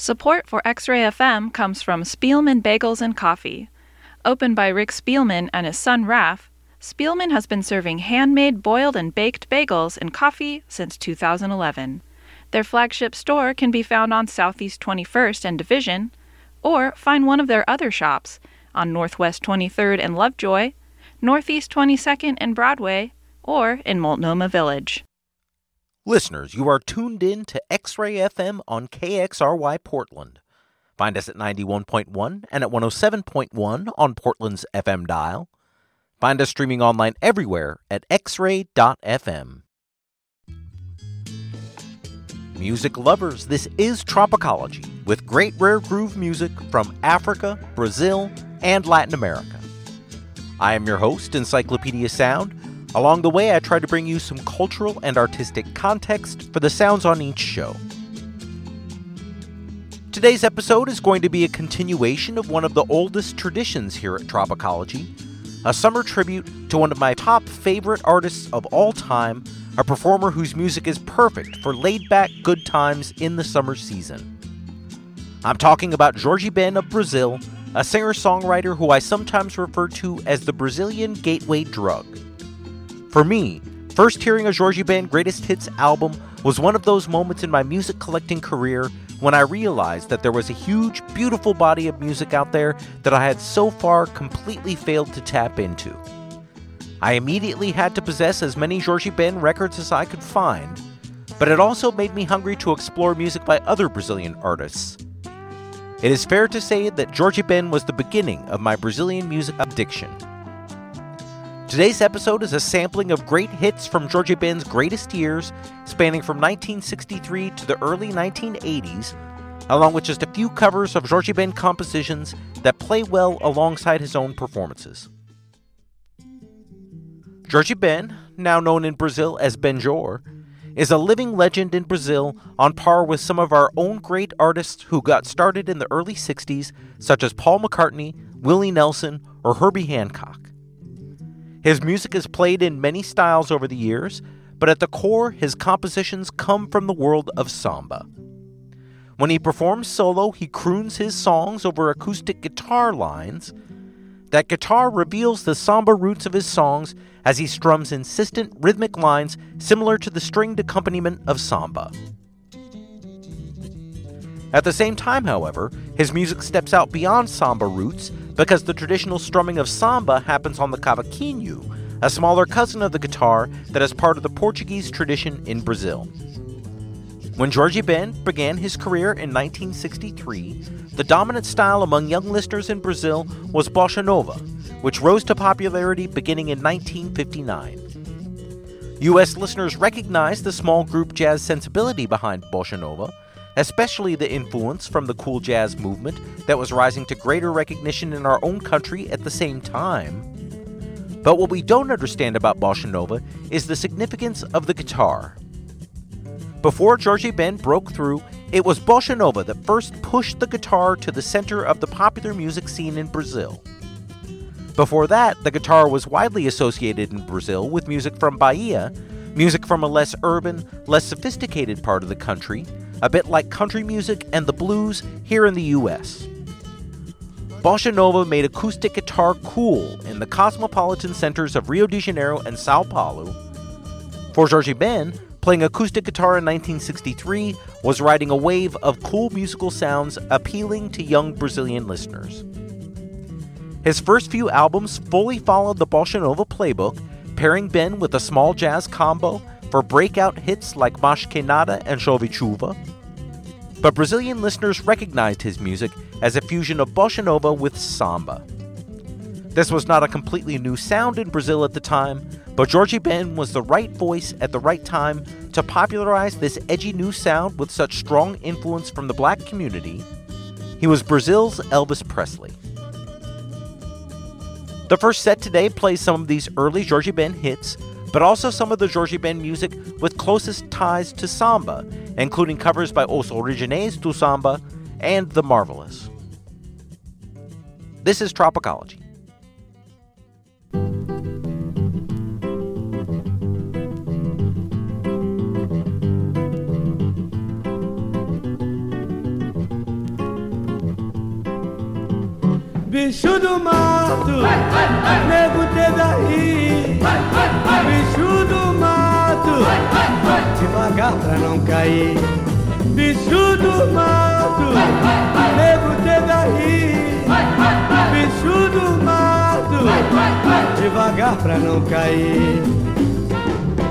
Support for X Ray FM comes from Spielman Bagels and Coffee. Opened by Rick Spielman and his son Raph, Spielman has been serving handmade boiled and baked bagels and coffee since 2011. Their flagship store can be found on Southeast 21st and Division, or find one of their other shops on Northwest 23rd and Lovejoy, Northeast 22nd and Broadway, or in Multnomah Village. Listeners, you are tuned in to X Ray FM on KXRY Portland. Find us at 91.1 and at 107.1 on Portland's FM dial. Find us streaming online everywhere at xray.fm. Music lovers, this is Tropicology with great rare groove music from Africa, Brazil, and Latin America. I am your host, Encyclopedia Sound Along the way, I try to bring you some cultural and artistic context for the sounds on each show. Today's episode is going to be a continuation of one of the oldest traditions here at Tropicology, a summer tribute to one of my top favorite artists of all time, a performer whose music is perfect for laid back good times in the summer season. I'm talking about Jorge Ben of Brazil, a singer songwriter who I sometimes refer to as the Brazilian gateway drug. For me, first hearing a Jorge Ben greatest hits album was one of those moments in my music collecting career when I realized that there was a huge, beautiful body of music out there that I had so far completely failed to tap into. I immediately had to possess as many Jorge Ben records as I could find, but it also made me hungry to explore music by other Brazilian artists. It is fair to say that Jorge Ben was the beginning of my Brazilian music addiction. Today's episode is a sampling of great hits from Jorge Ben's greatest years, spanning from 1963 to the early 1980s, along with just a few covers of Jorge Ben compositions that play well alongside his own performances. Jorge Ben, now known in Brazil as Benjor, is a living legend in Brazil on par with some of our own great artists who got started in the early 60s, such as Paul McCartney, Willie Nelson, or Herbie Hancock. His music is played in many styles over the years, but at the core, his compositions come from the world of samba. When he performs solo, he croons his songs over acoustic guitar lines. That guitar reveals the samba roots of his songs as he strums insistent rhythmic lines similar to the stringed accompaniment of samba. At the same time, however, his music steps out beyond samba roots because the traditional strumming of samba happens on the cavaquinho, a smaller cousin of the guitar that is part of the Portuguese tradition in Brazil. When Jorge Ben began his career in 1963, the dominant style among young listeners in Brazil was bossa nova, which rose to popularity beginning in 1959. U.S. listeners recognized the small group jazz sensibility behind bossa nova, especially the influence from the cool jazz movement that was rising to greater recognition in our own country at the same time. But what we don't understand about bossa nova is the significance of the guitar. Before Jorge Ben broke through, it was bossa nova that first pushed the guitar to the center of the popular music scene in Brazil. Before that, the guitar was widely associated in Brazil with music from Bahia, music from a less urban, less sophisticated part of the country, a bit like country music and the blues here in the US. Bossa Nova made acoustic guitar cool in the cosmopolitan centers of Rio de Janeiro and Sao Paulo. For Jorge Ben, playing acoustic guitar in 1963 was riding a wave of cool musical sounds appealing to young Brazilian listeners. His first few albums fully followed the Bossa Nova playbook, pairing Ben with a small jazz combo for breakout hits like Mais Que Nada and Chove Chuva. But Brazilian listeners recognized his music as a fusion of bossa nova with samba. This was not a completely new sound in Brazil at the time, but Jorge Ben was the right voice at the right time to popularize this edgy new sound with such strong influence from the black community. He was Brazil's Elvis Presley. The first set today plays some of these early Jorge Ben hits, but also some of the Jorge Ben music with closest ties to samba, including covers by Os Originais do Samba and The Marvelous. This is Tropicology. Bicho do mato, nego teve aí, bicho do mato, devagar pra não cair, bicho do mato, nego teve aí, bicho do mato, devagar pra não cair,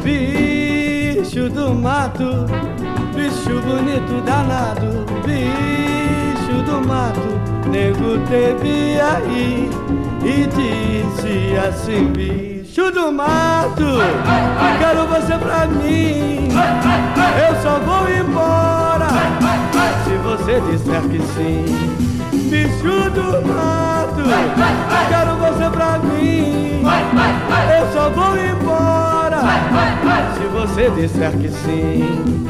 bicho do mato, bicho bonito danado, bicho do mato nego teve aí e disse assim, bicho do mato, quero você pra mim, eu só vou embora se você disser que sim. Bicho do mato, quero você pra mim, eu só vou embora se você disser que sim.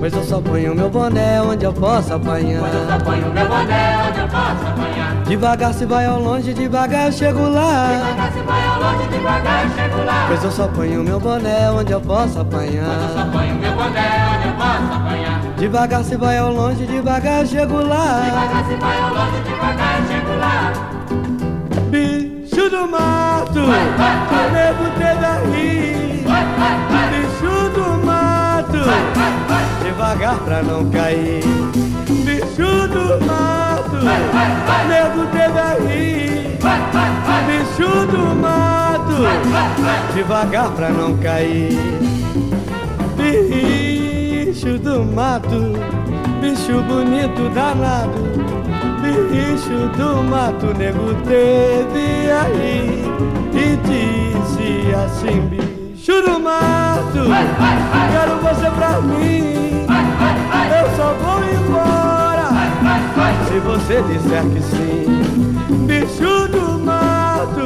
Pois eu só ponho meu boné onde eu posso apanhar. Pois eu só ponho meu boné onde eu posso apanhar. Devagar se vai ao longe, devagar eu chego lá. Devagar se vai ao longe, devagar eu chego lá. Pois eu só ponho meu boné onde eu posso apanhar. Pois eu só ponho meu boné onde eu posso apanhar. Devagar se vai ao longe, devagar eu chego lá. Devagar se vai ao longe, devagar eu chego lá. Bicho do mato, nego teve aí. Bicho do mato devagar pra não cair. Bicho do mato, nego teve aí. Bicho do mato, devagar pra não cair. Bicho do mato, bicho bonito danado. Bicho do mato, nego teve aí. E disse assim, bicho do mato, quero você pra mim só vou embora se você disser que sim. Bicho do mato,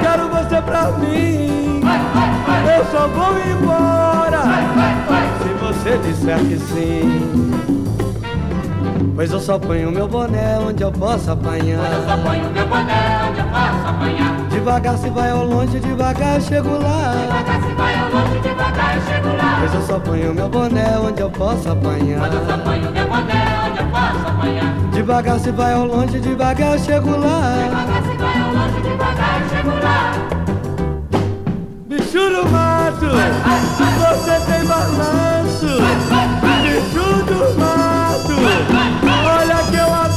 quero você pra mim. Eu só vou embora se você disser que sim. Pois eu só ponho meu boné onde eu posso apanhar. Pois eu só ponho meu boné onde eu posso apanhar. Devagar se vai ao longe, devagar eu chego lá. Devagar se devagar eu eu só ponho meu boné onde eu posso apanhar. Pois eu só ponho meu boné onde eu posso apanhar. Devagar se vai ao longe, devagar eu chego lá. Devagar se vai ao longe, devagar eu chego lá. Bicho do mato, você tem balanço. Bicho do mato. Chorava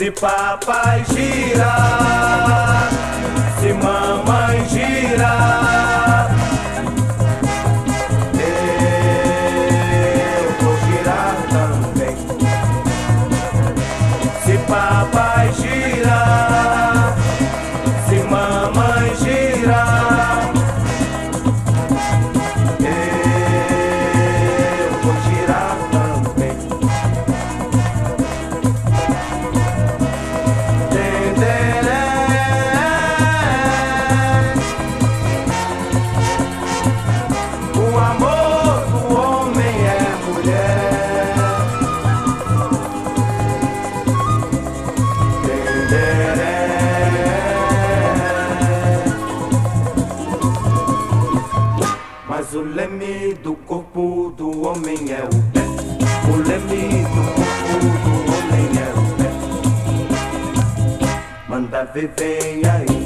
Se papai gira, se mamãe gira, Vem aí.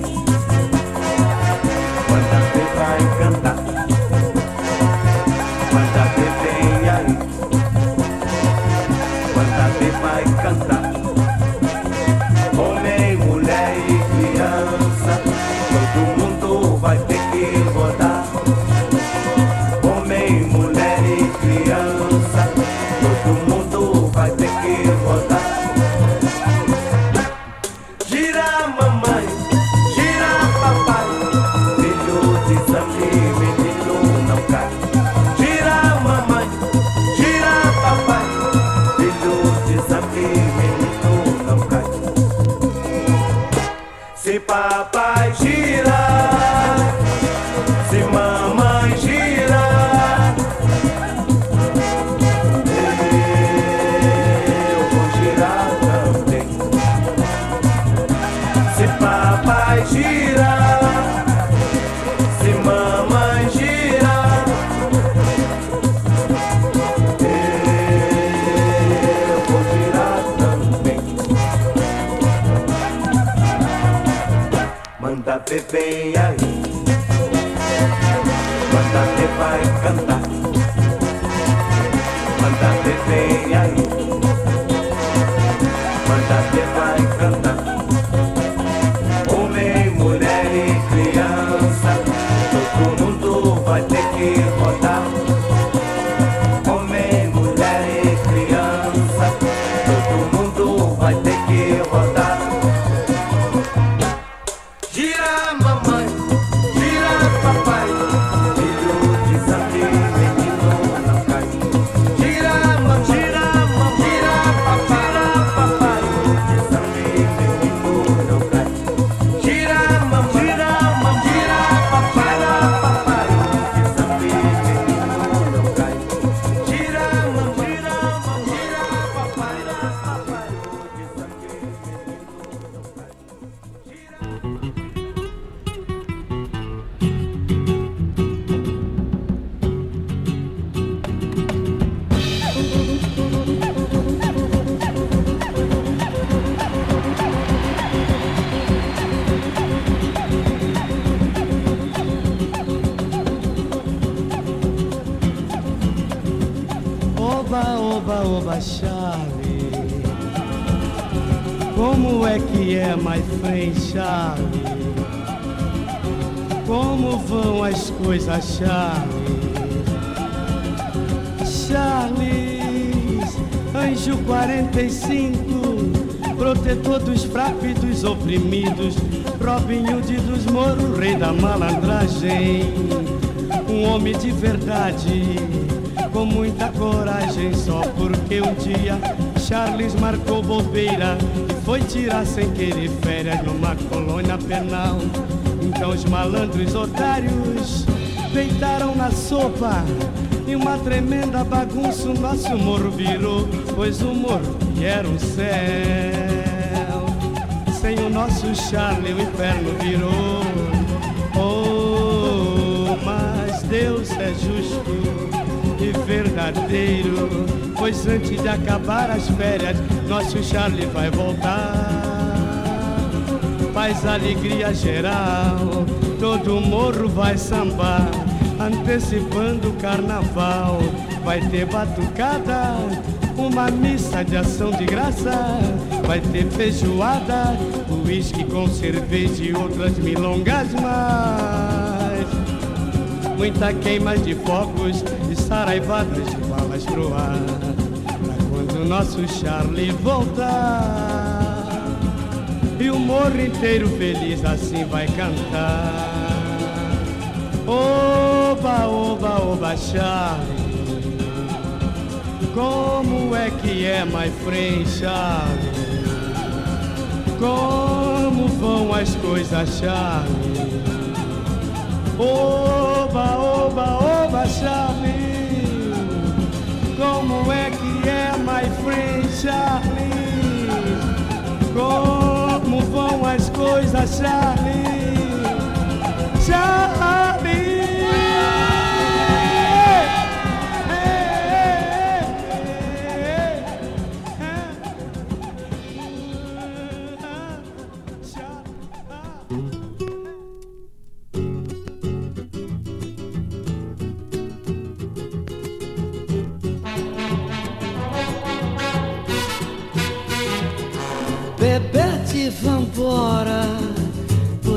Oba, oba, oba, Charlie. Como é que é, my friend Charlie? Como vão as coisas, Charlie? Charles, anjo 45, protetor dos fracos e dos oprimidos, Robin Hood dos moros, rei da malandragem, um homem de verdade, com muita coragem, só porque um dia Charles marcou bobeira e foi tirar sem querer férias numa colônia penal. Então os malandros otários deitaram na sopa e uma tremenda bagunça o nosso morro virou, pois o morro era um céu. Sem o nosso Charlie o inferno virou. Oh, mas Deus é justo e verdadeiro, pois antes de acabar as férias, nosso Charlie vai voltar. Faz alegria geral, todo morro vai sambar, antecipando o carnaval. Vai ter batucada, uma missa de ação de graça, vai ter feijoada, uísque com cerveja e outras milongas mais. Muita queima de fogos e saraivadas de balas pro ar, pra quando nosso Charlie voltar. E o morro inteiro feliz assim vai cantar. Oba, oba, oba, Charlie. Como é que é, my friend Charlie? Como vão as coisas, Charlie? Oba, oba, oba, Charlie. Como é que é, my friend Charlie? Como vão as coisas, Charlie? Charlie.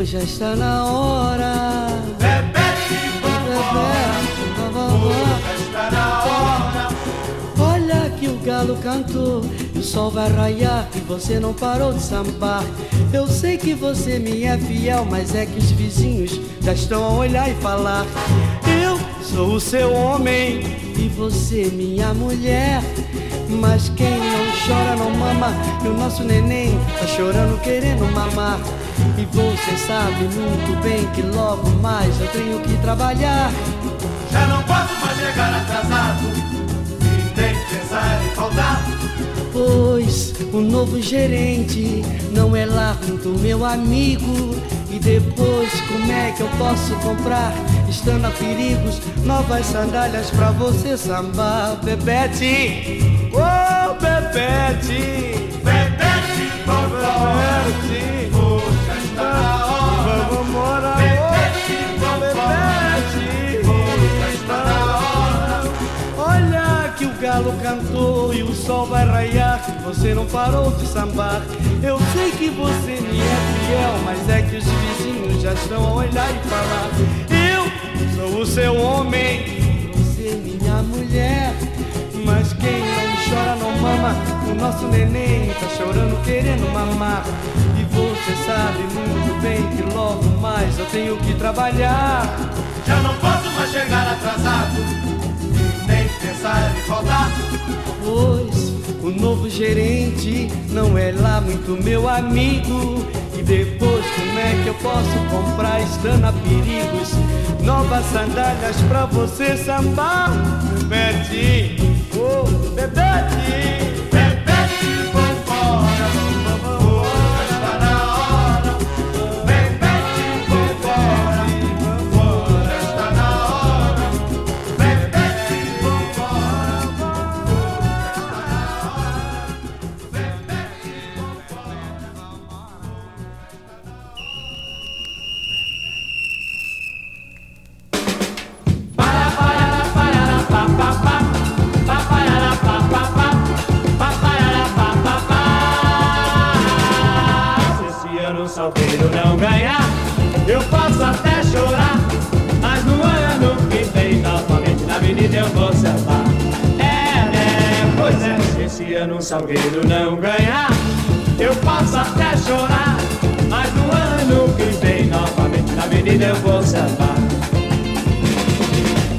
Já está na hora. Bebete, vambora, Está na hora. Olha que o galo cantou, e o sol vai raiar e você não parou de sambar. Eu sei que você me é fiel, mas é que os vizinhos já estão a olhar e falar. Eu sou o seu homem e você minha mulher. Mas quem não chora não mama, e o nosso neném tá chorando querendo mamar. Você sabe muito bem que logo mais eu tenho que trabalhar. Já não posso mais chegar atrasado e nem pensar em faltar. Pois o novo gerente não é lá do meu amigo. E depois, como é que eu posso comprar, estando a perigos, novas sandálias pra você sambar, Bebete? Ô, Bebete! Bebete, vambora. Bebete! Vai raiar e você não parou de sambar. Eu sei que você me é fiel, mas é que os vizinhos já estão a olhar e falar. Eu sou o seu homem, você minha mulher. Mas quem não chora não mama, o nosso neném tá chorando querendo mamar. E você sabe muito bem que logo mais eu tenho que trabalhar. Já não posso mais chegar atrasado Pois o novo gerente não é lá muito meu amigo. E depois como é que eu posso comprar estando a perigos? Novas sandálias pra você sambar, Bebete, oh, Bebete. Salgueiro não ganhar, eu posso até chorar. Mas no ano que vem, novamente na avenida eu vou sambar.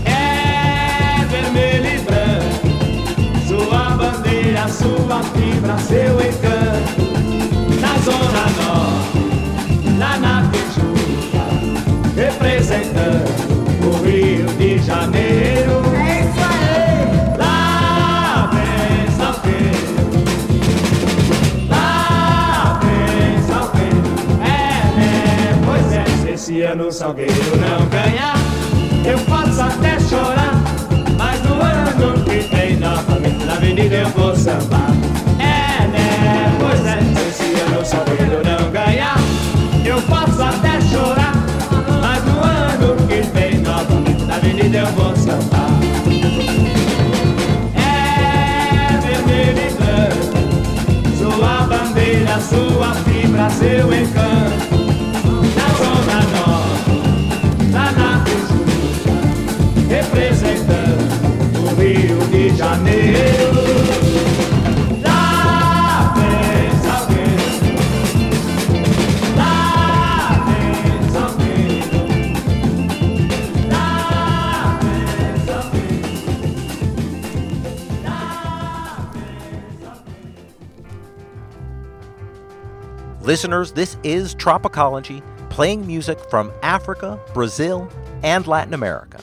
É vermelho e branco, sua bandeira, sua fibra, seu encanto na Zona Norte, lá na Tijuca, representando o Rio de Janeiro. Se esse ano o Salgueiro não ganhar, eu posso até chorar. Mas no ano que vem, novamente na avenida eu vou sambar. É, né? Pois é, se esse ano o Salgueiro não ganhar, eu posso até chorar. Mas no ano que vem, novamente na avenida eu vou sambar. É vermelho bandeira, sua fibra, seu encanto. Vem Salgueiro. Listeners, this is Tropicology, playing music from Africa, Brazil, and Latin America.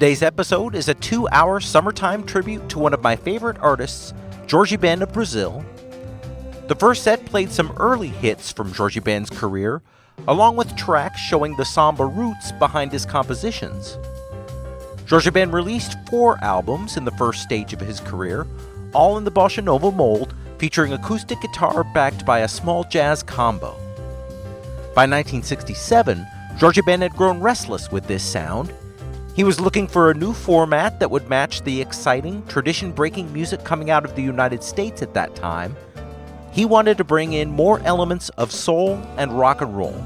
Today's episode is a two hour summertime tribute to one of my favorite artists, Jorge Ben of Brazil. The first set played some early hits from Jorge Ben's career, along with tracks showing the samba roots behind his compositions. Jorge Ben released four albums in the first stage of his career, all in the bossa nova mold, featuring acoustic guitar backed by a small jazz combo. By 1967, Jorge Ben had grown restless with this sound. He was looking for a new format that would match the exciting, tradition breaking music coming out of the United States at that time. He wanted to bring in more elements of soul and rock and roll.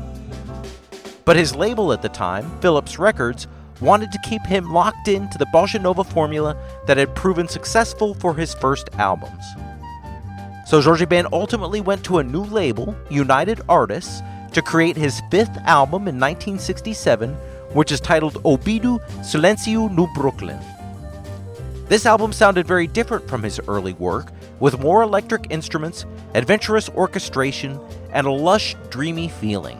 But his label at the time, Philips Records, wanted to keep him locked into the bossa nova formula that had proven successful for his first albums. So Jorge Ben ultimately went to a new label, United Artists, to create his fifth album in 1967, which is titled Obidu Silencio no Brooklyn. This album sounded very different from his early work, with more electric instruments, adventurous orchestration, and a lush, dreamy feeling.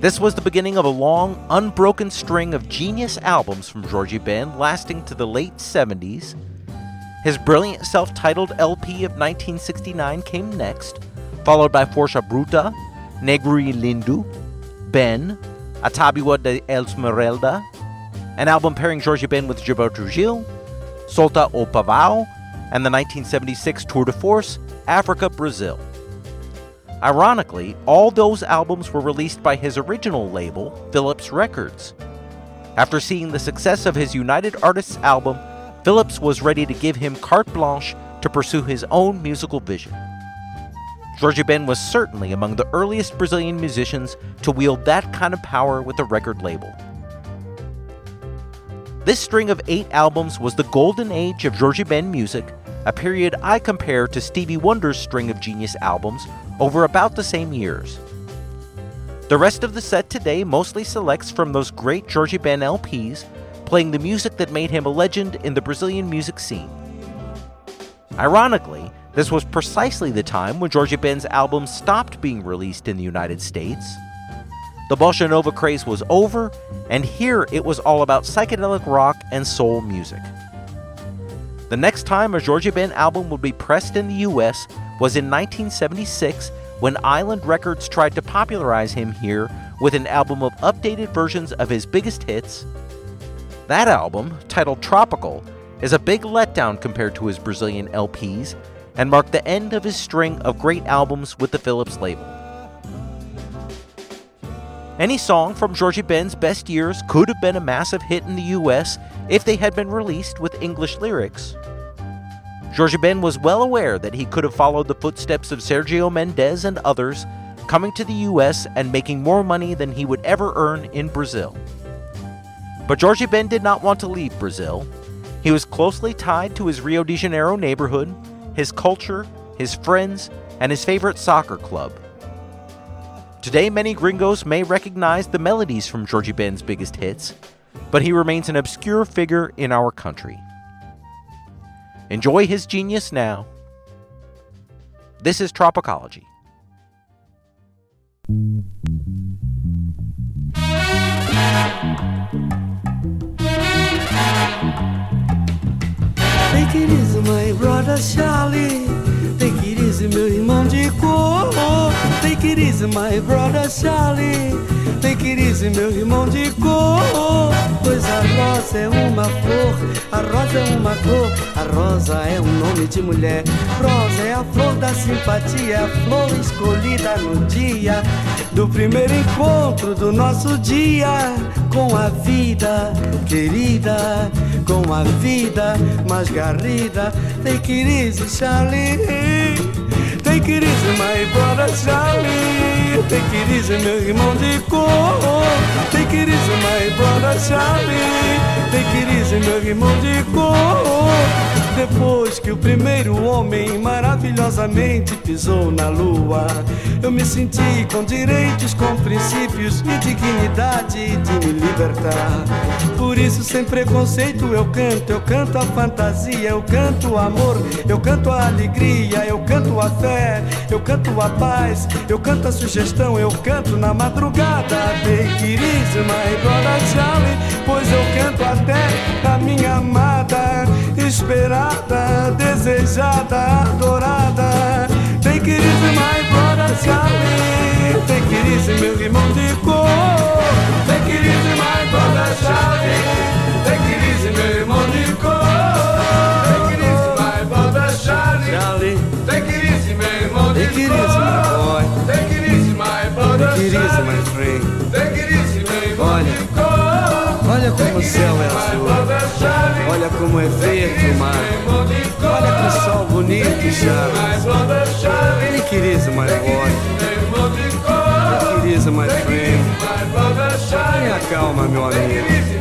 This was the beginning of a long, unbroken string of genius albums from Georgie Ben lasting to the late 70s. His brilliant self titled LP of 1969 came next, followed by Força Bruta, Negro Lindu, Ben, A Tabua de Esmeralda, an album pairing Georgie Ben with Gilberto Gil, Solta o Pavão, and the 1976 Tour de Force, Africa Brazil. Ironically, all those albums were released by his original label, Philips Records. After seeing the success of his United Artists album, Philips was ready to give him carte blanche to pursue his own musical vision. Jorge Ben was certainly among the earliest Brazilian musicians to wield that kind of power with a record label. This string of eight albums was the golden age of Jorge Ben music, a period I compare to Stevie Wonder's string of genius albums over about the same years. The rest of the set today mostly selects from those great Jorge Ben LPs, playing the music that made him a legend in the Brazilian music scene. Ironically, this was precisely the time when Jorge Ben's albums stopped being released in the United States. The Bossa Nova craze was over, and here it was all about psychedelic rock and soul music. The next time a Jorge Ben album would be pressed in the US was in 1976 when Island Records tried to popularize him here with an album of updated versions of his biggest hits. That album, titled Tropical, is a big letdown compared to his Brazilian LPs and marked the end of his string of great albums with the Philips label. Any song from Jorge Ben's best years could have been a massive hit in the US if they had been released with English lyrics. Jorge Ben was well aware that he could have followed the footsteps of Sergio Mendes and others, coming to the US and making more money than he would ever earn in Brazil. But Jorge Ben did not want to leave Brazil. He was closely tied to his Rio de Janeiro neighborhood, his culture, his friends, and his favorite soccer club. Today, many gringos may recognize the melodies from Jorge Ben's biggest hits, but he remains an obscure figure in our country. Enjoy his genius now. This is Tropicology. Take it easy, my brother Charlie. Take it easy, meu irmão de cor. Take it easy, my brother Charlie. Take it easy, meu irmão de cor. Pois a rosa é uma flor, a rosa é uma cor, a rosa é um nome de mulher. Rosa é a flor da simpatia, a flor escolhida no dia do primeiro encontro do nosso dia com a vida querida, com a vida mais garrida. Take it easy, Charlie. Take it easy, my brother Charlie. Take it easy, meu irmão de cor. Take it easy, my brother Charlie. Take it easy, meu irmão de cor. Depois que o primeiro homem maravilhosamente pisou na lua, eu me senti com direitos, com princípios e dignidade de me libertar. Por isso, sem preconceito, eu canto, eu canto a fantasia, eu canto o amor, eu canto a alegria, eu canto a fé, eu canto a paz, eu canto a sugestão, eu canto na madrugada. Take it easy, my brother Charlie, pois eu canto até a minha amada, esperada, desejada, adorada. Take it easy, my brother Charlie, take easy, meu irmão de olha como o céu é azul. Olha como é verde o mar. Olha que sol bonito. Take it easy, my boy. It easy, my friend. Tenha calma, meu amigo. Easy,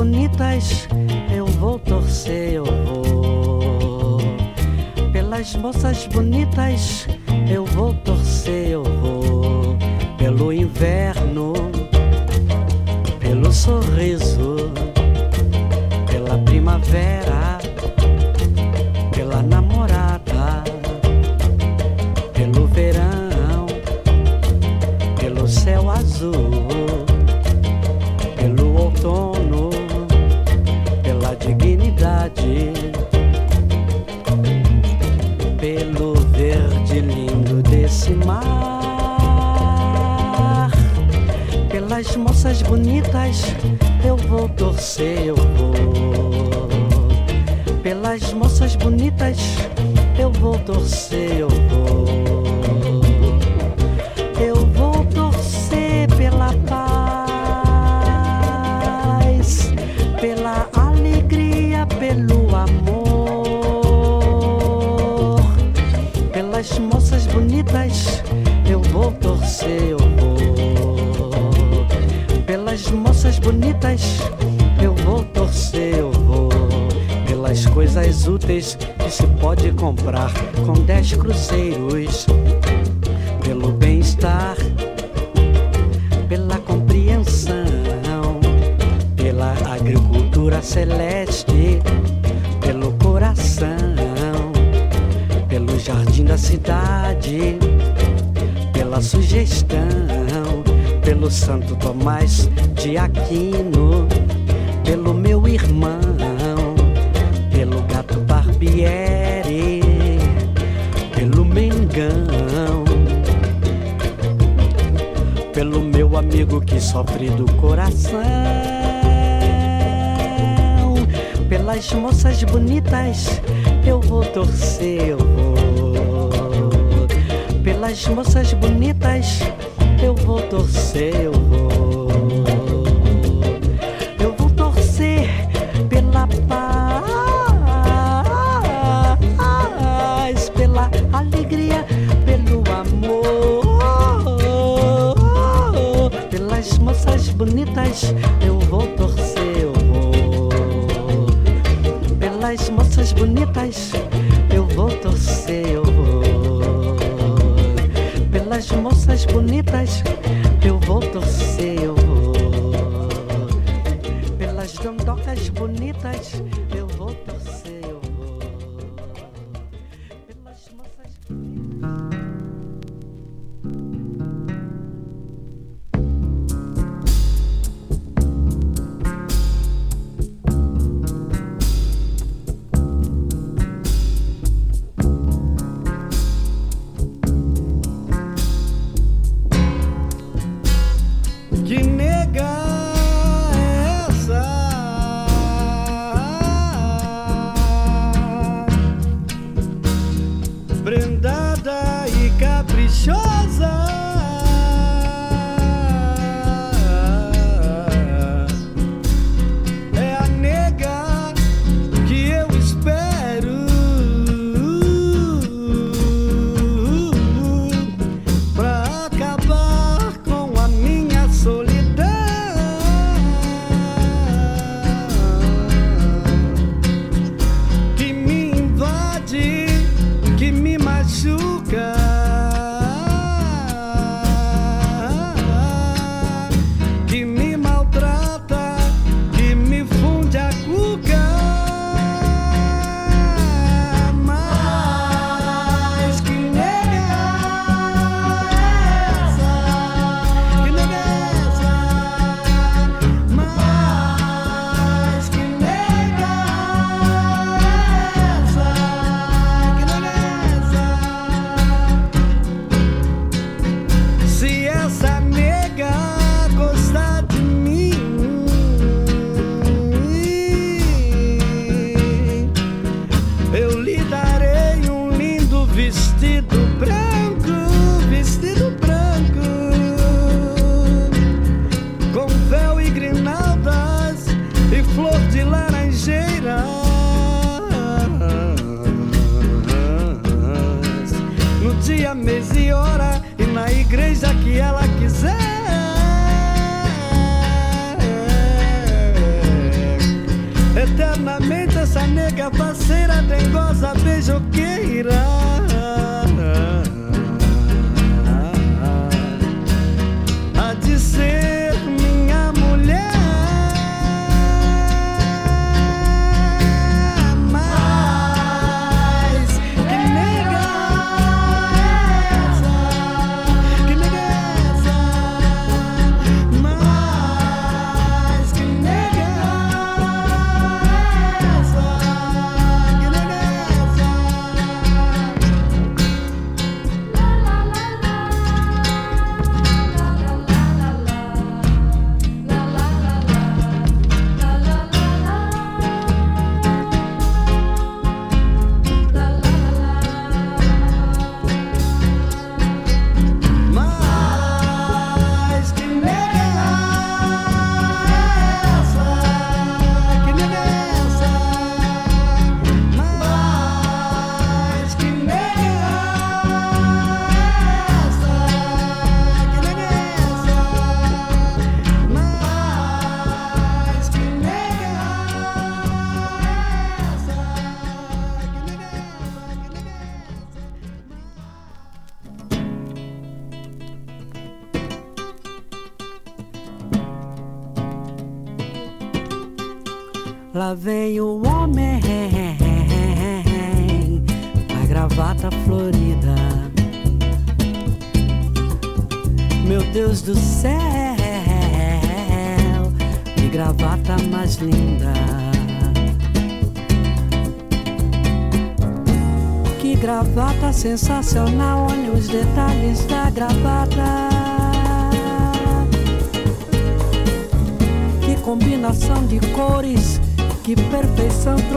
bonitas, eu vou torcer, eu vou. Pelas moças bonitas, eu vou torcer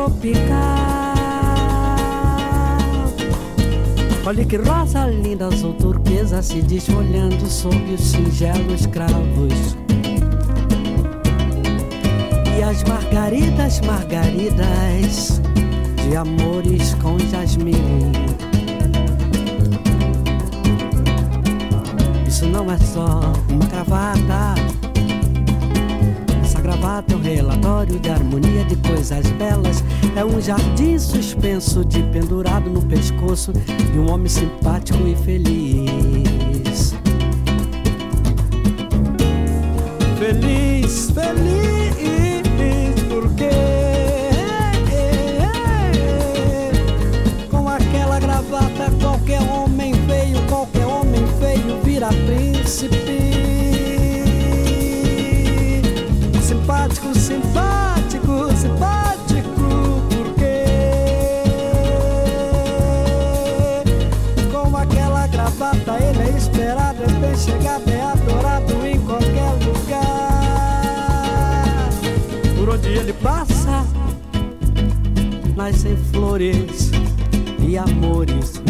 tropical. Olha que rosa linda azul turquesa se desfolhando sob os singelos cravos. E as margaridas, margaridas de amores com jasmim. Isso não é só uma cravata é um relatório de harmonia de coisas belas. É um jardim suspenso de pendurado no pescoço de um homem simpático e feliz. Feliz, feliz. nascem flores e amores.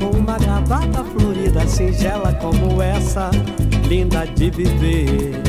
Com uma gravata florida, singela como essa, linda de viver.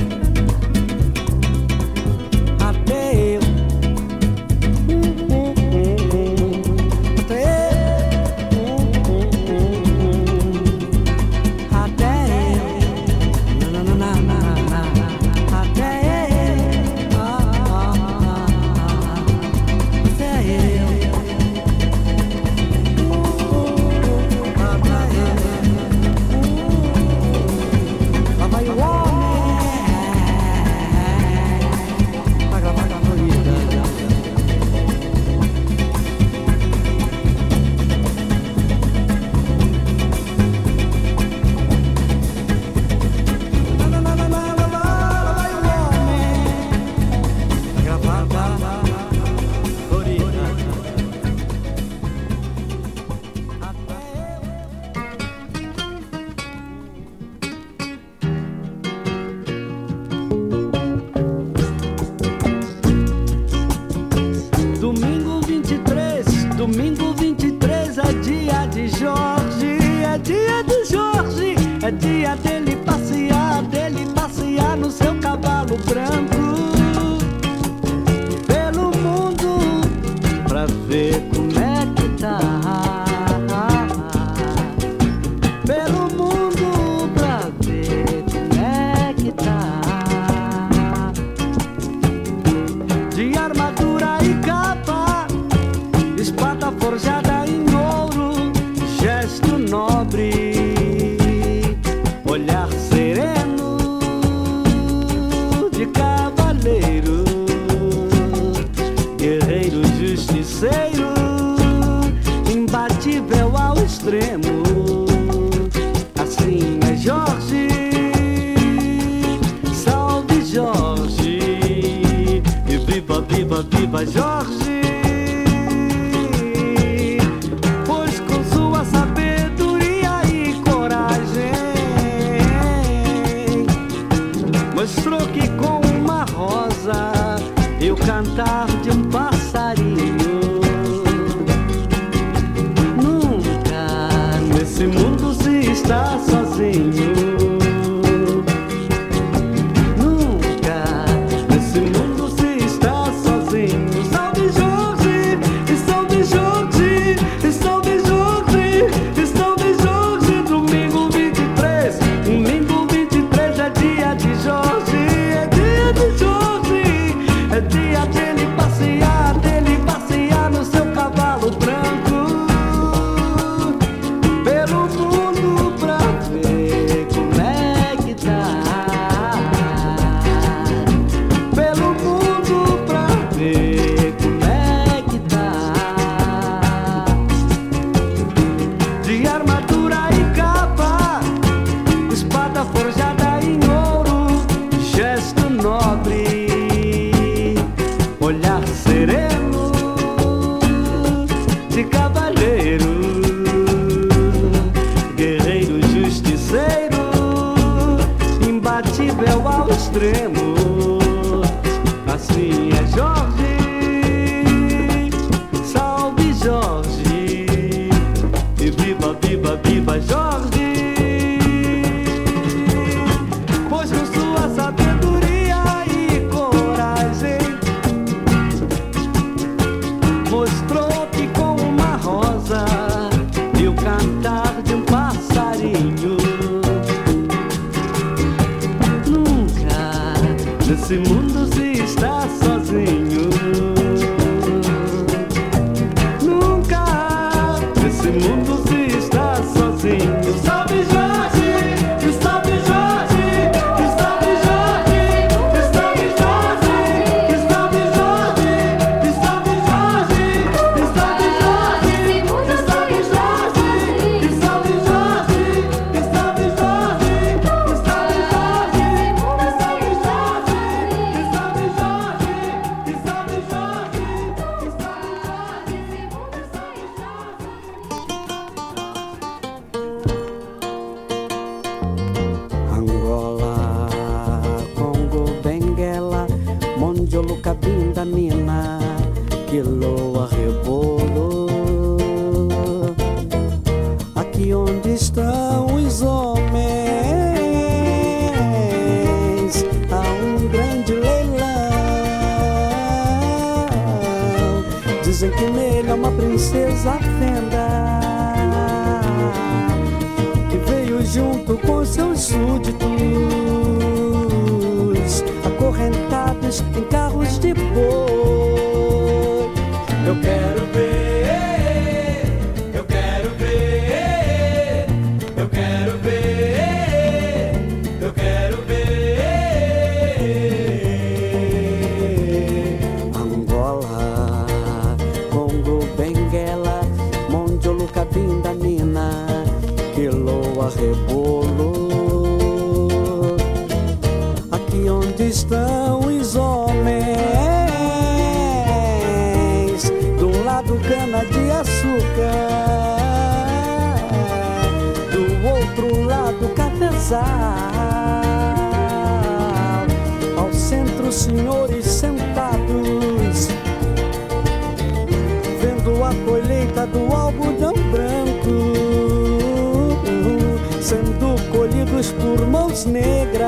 mãos negras.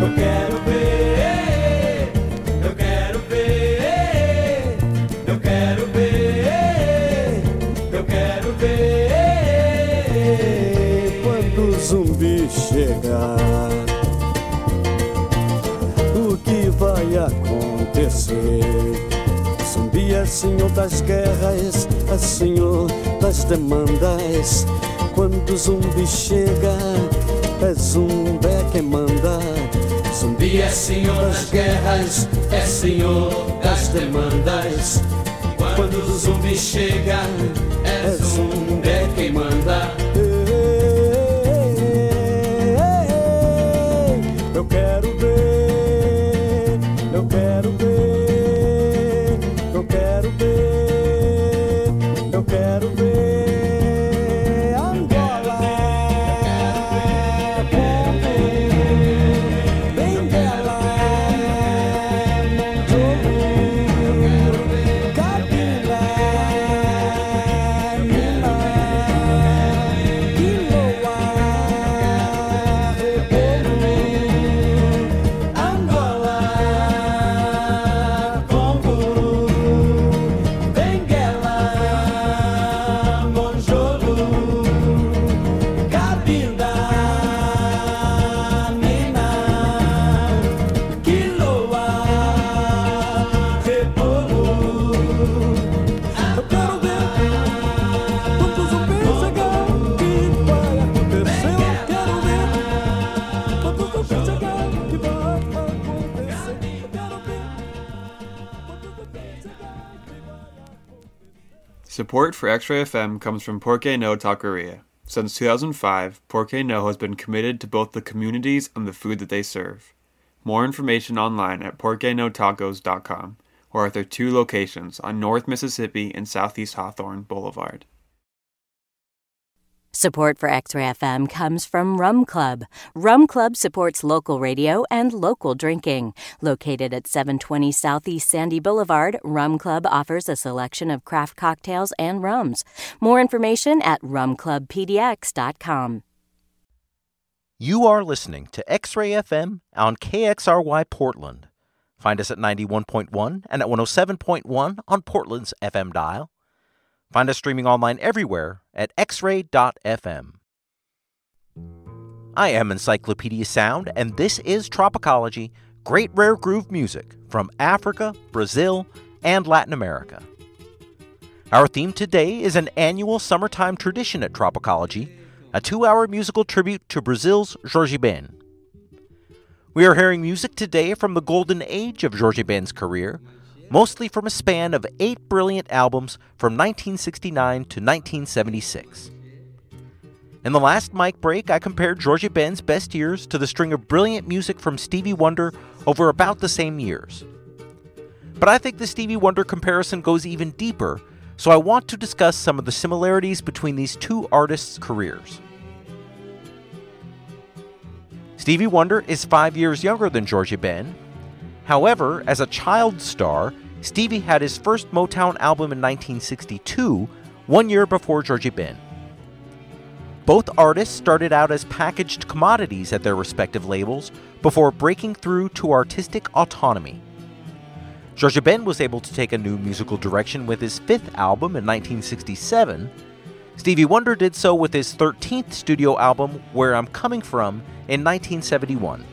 Eu quero ver, eu quero ver, eu quero ver, eu quero ver. Quando o zumbi chegar, o que vai acontecer? Zumbi é senhor das guerras, é senhor das demandas quando o zumbi chega, é zumbi é quem manda. Zumbi é senhor das guerras, é senhor das demandas. Quando o zumbi chega, é zumbi Support for X Ray FM comes from Porque No Taqueria. Since 2005, Porque No has been committed to both the communities and the food that they serve. More information online at porquenotacos.com or at their two locations on North Mississippi and Southeast Hawthorne Boulevard. Support for X Ray FM comes from Rum Club. Rum Club supports local radio and local drinking. Located at 720 Southeast Sandy Boulevard, Rum Club offers a selection of craft cocktails and rums. More information at rumclubpdx.com. You are listening to X Ray FM on KXRY Portland. Find us at 91.1 and at 107.1 on Portland's FM dial. Find us streaming online everywhere at xray.fm. I am Encyclopedia Sound, and this is Tropicology Great Rare Groove Music from Africa, Brazil, and Latin America. Our theme today is an annual summertime tradition at Tropicology, a two hour musical tribute to Brazil's Jorge Ben. We are hearing music today from the golden age of Jorge Ben's career, mostly from a span of eight brilliant albums from 1969 to 1976. In the last mic break, I compared Georgie Ben's best years to the string of brilliant music from Stevie Wonder over about the same years. But I think the Stevie Wonder comparison goes even deeper, so I want to discuss some of the similarities between these two artists' careers. Stevie Wonder is five years younger than Georgie Ben. However, as a child star, Stevie had his first Motown album in 1962, one year before Georgie Ben. Both artists started out as packaged commodities at their respective labels before breaking through to artistic autonomy. Georgia Ben was able to take a new musical direction with his fifth album in 1967. Stevie Wonder did so with his 13th studio album, Where I'm Coming From, in 1971.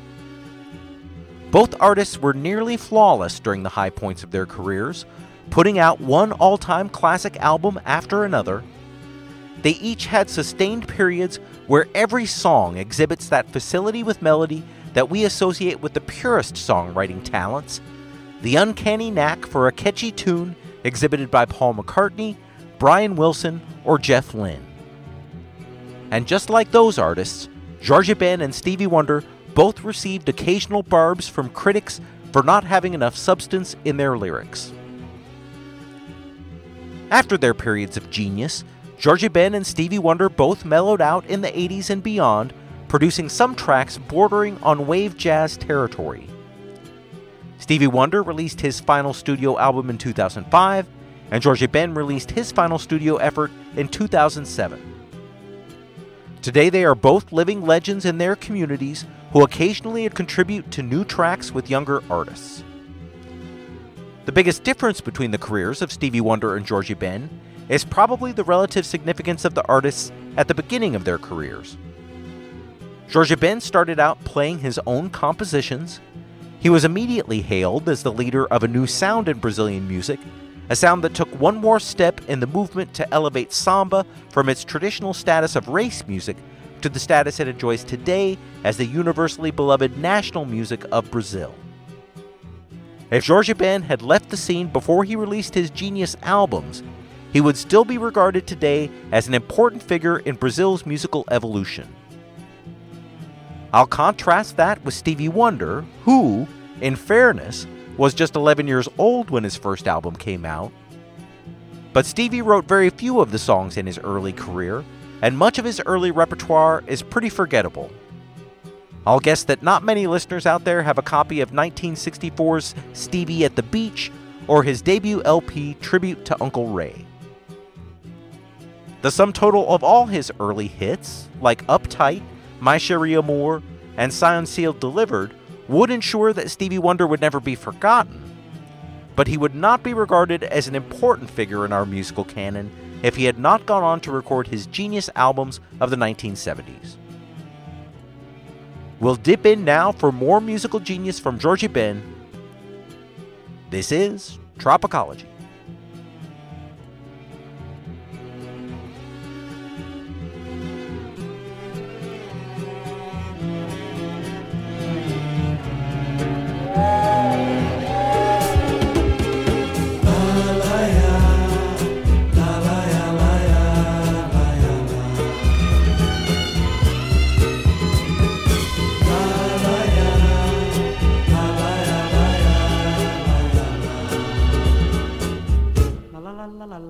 Both artists were nearly flawless during the high points of their careers, putting out one all time classic album after another. They each had sustained periods where every song exhibits that facility with melody that we associate with the purest songwriting talents, the uncanny knack for a catchy tune exhibited by Paul McCartney, Brian Wilson, or Jeff Lynne. And just like those artists, Georgia Ben and Stevie Wonder both received occasional barbs from critics for not having enough substance in their lyrics. After their periods of genius, Georgia Ben and Stevie Wonder both mellowed out in the 80s and beyond, producing some tracks bordering on wave jazz territory. Stevie Wonder released his final studio album in 2005, and Georgia Ben released his final studio effort in 2007. Today, they are both living legends in their communities who occasionally contribute to new tracks with younger artists. The biggest difference between the careers of Stevie Wonder and Georgie Ben is probably the relative significance of the artists at the beginning of their careers. Georgia Ben started out playing his own compositions. He was immediately hailed as the leader of a new sound in Brazilian music, a sound that took one more step in the movement to elevate samba from its traditional status of race music to the status it enjoys today as the universally beloved national music of Brazil. If Jorge Ben had left the scene before he released his genius albums, he would still be regarded today as an important figure in Brazil's musical evolution. I'll contrast that with Stevie Wonder, who, in fairness, was just 11 years old when his first album came out. But Stevie wrote very few of the songs in his early career, and much of his early repertoire is pretty forgettable. I'll guess that not many listeners out there have a copy of 1964's Stevie at the Beach or his debut LP Tribute to Uncle Ray. The sum total of all his early hits, like Uptight, My Cherie Amour, and Signed Sealed Delivered, would ensure that Stevie Wonder would never be forgotten, but he would not be regarded as an important figure in our musical canon if he had not gone on to record his genius albums of the 1970s. We'll dip in now for more musical genius from Georgie Ben. This is Tropicology.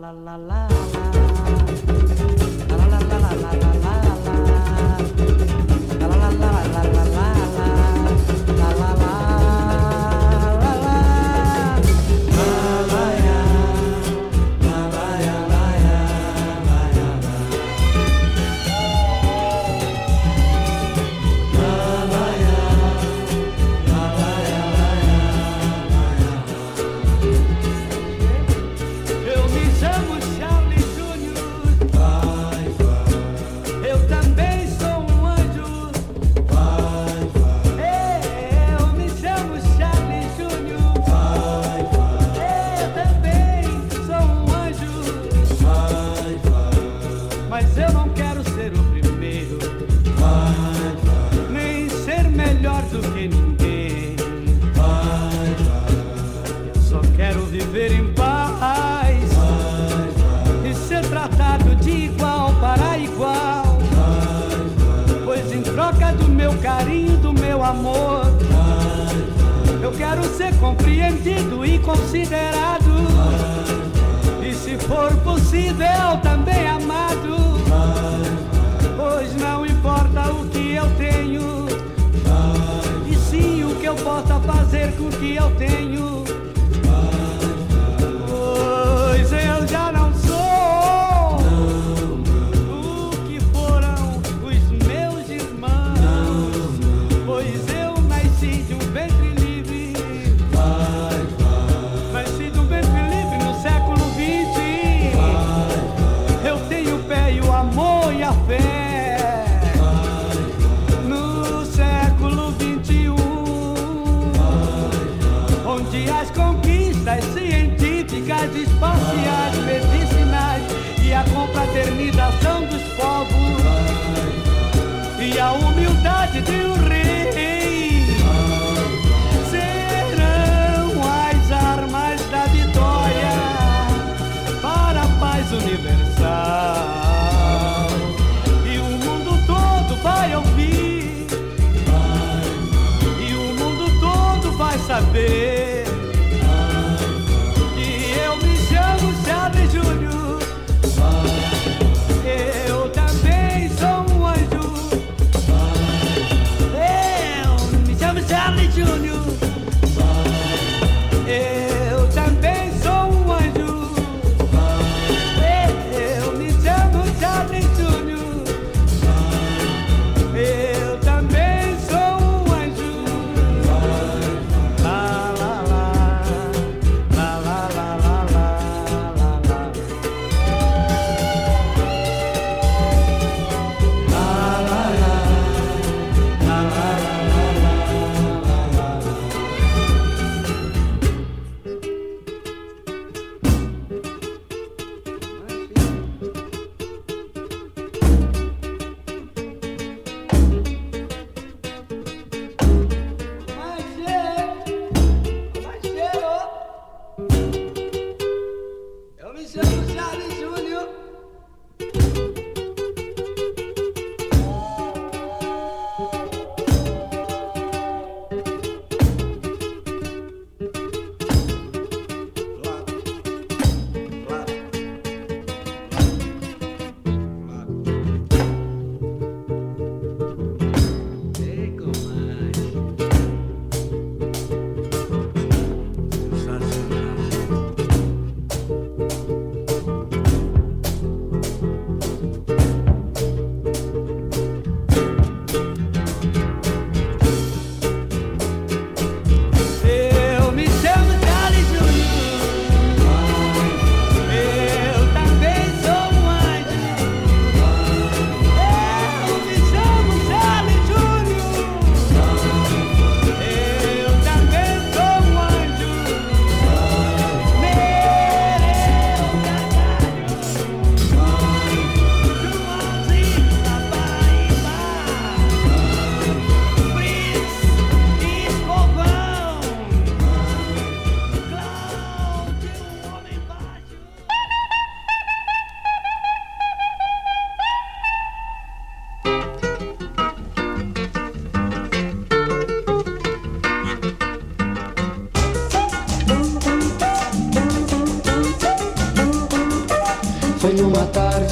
la la la.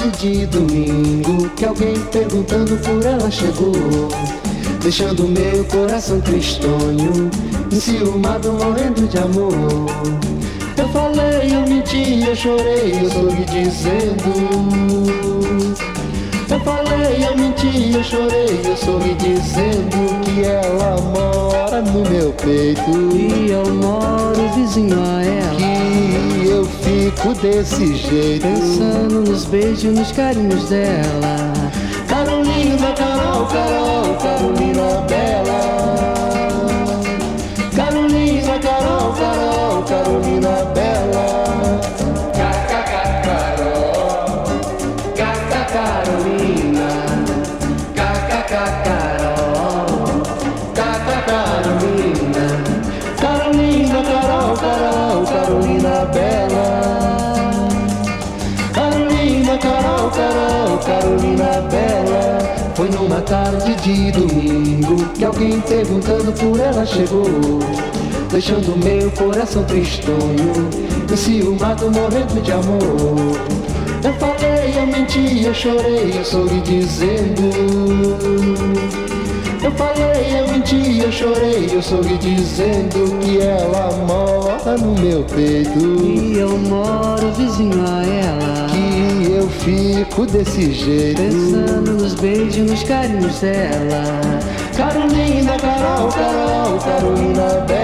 tarde de domingo que alguém perguntando por ela chegou, deixando meu coração tristonho, enciumado morrendo de amor. Eu falei, eu menti, eu chorei, eu soube dizendo. Eu falei, eu menti, eu chorei, eu soube dizendo que ela mora no meu peito e eu moro vizinho a ela. Que fico desse jeito. Pensando nos beijos, nos carinhos dela. tarde de domingo que alguém perguntando por ela chegou, deixando meu coração tristonho, enciumado morrendo de amor. Eu falei, eu menti, eu chorei, eu soube dizendo. Eu falei, eu menti, eu chorei, eu soube dizendo que ela mora no meu peito. E eu moro vizinho a ela fico desse jeito. Pensando nos beijos, nos carinhos dela. Carolina, Carol, Carol, Carolina Bela.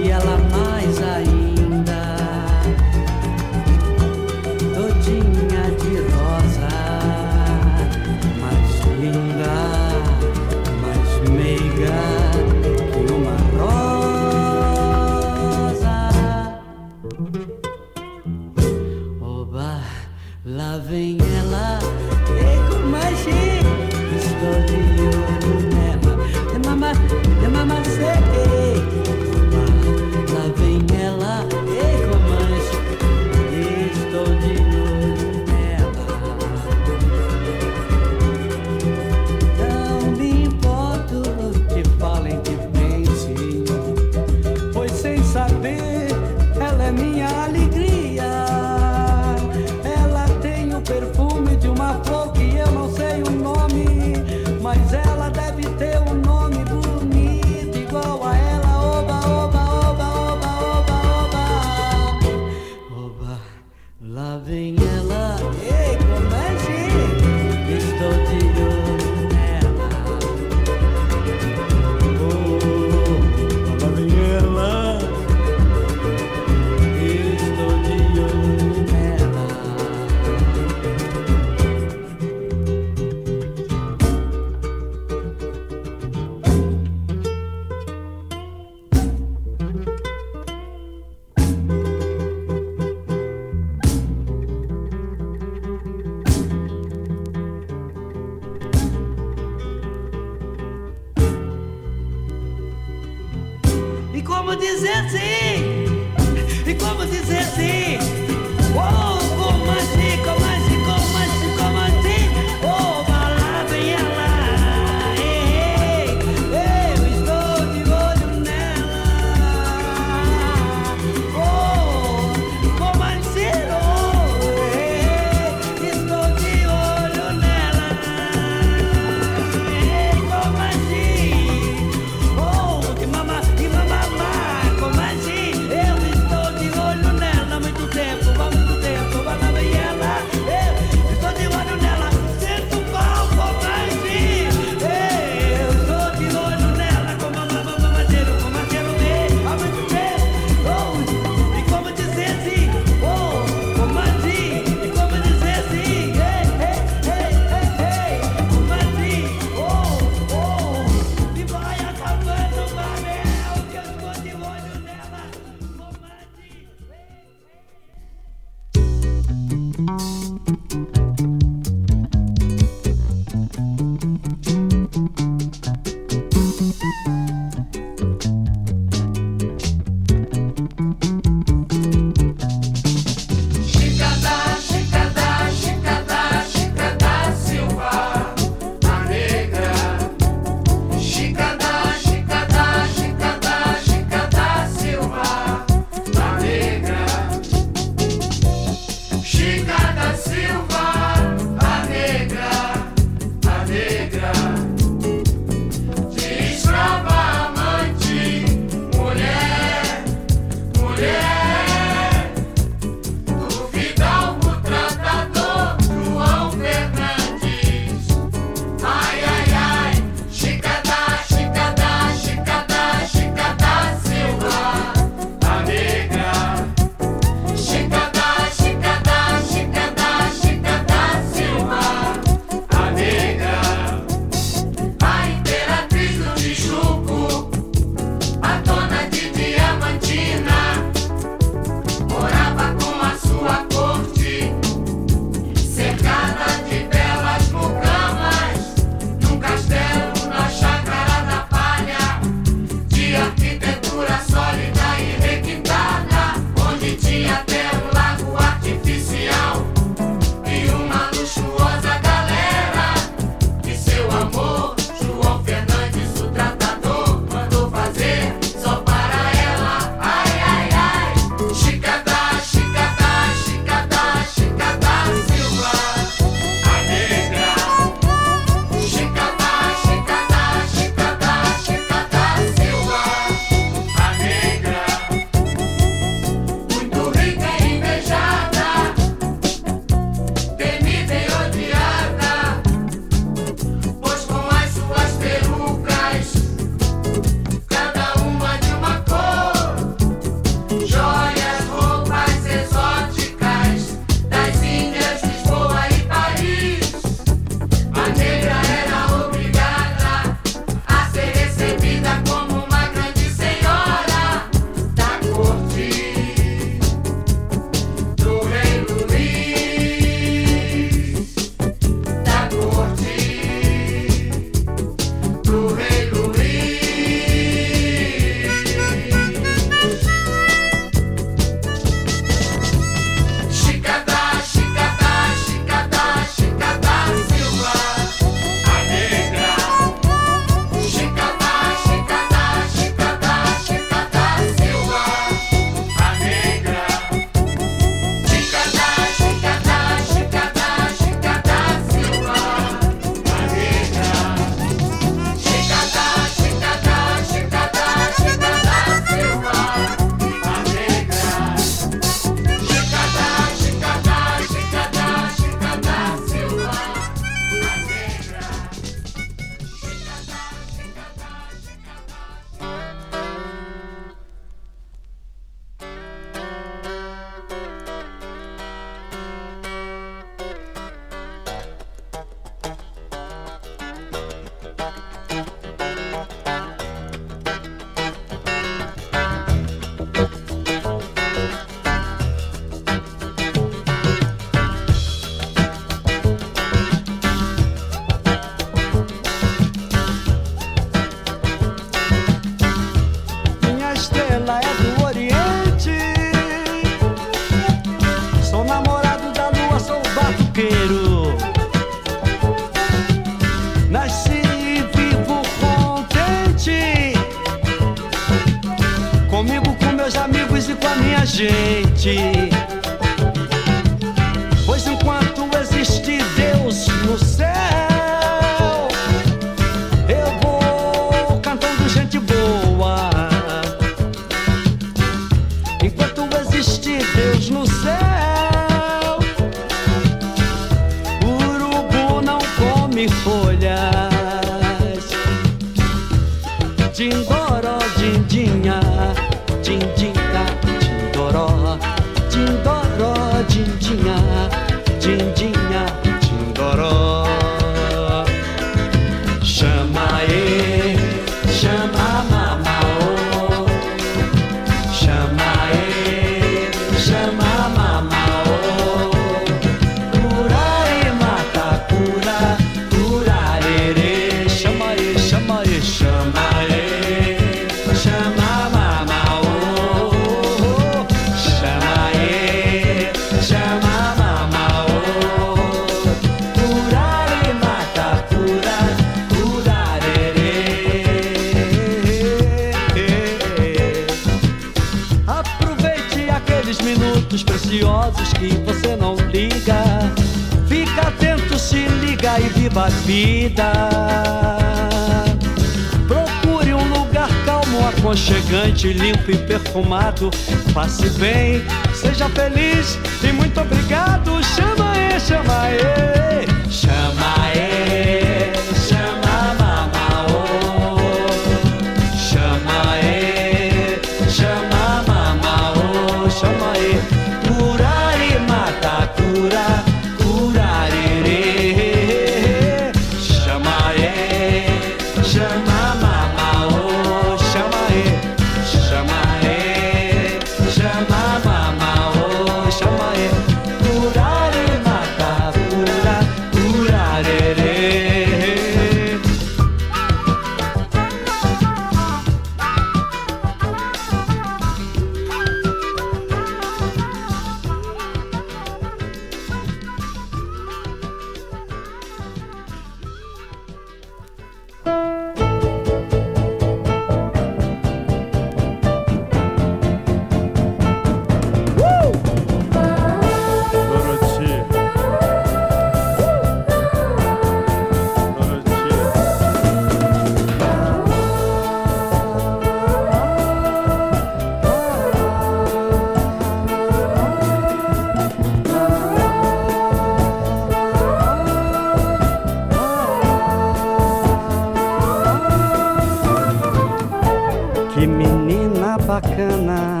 Bacana,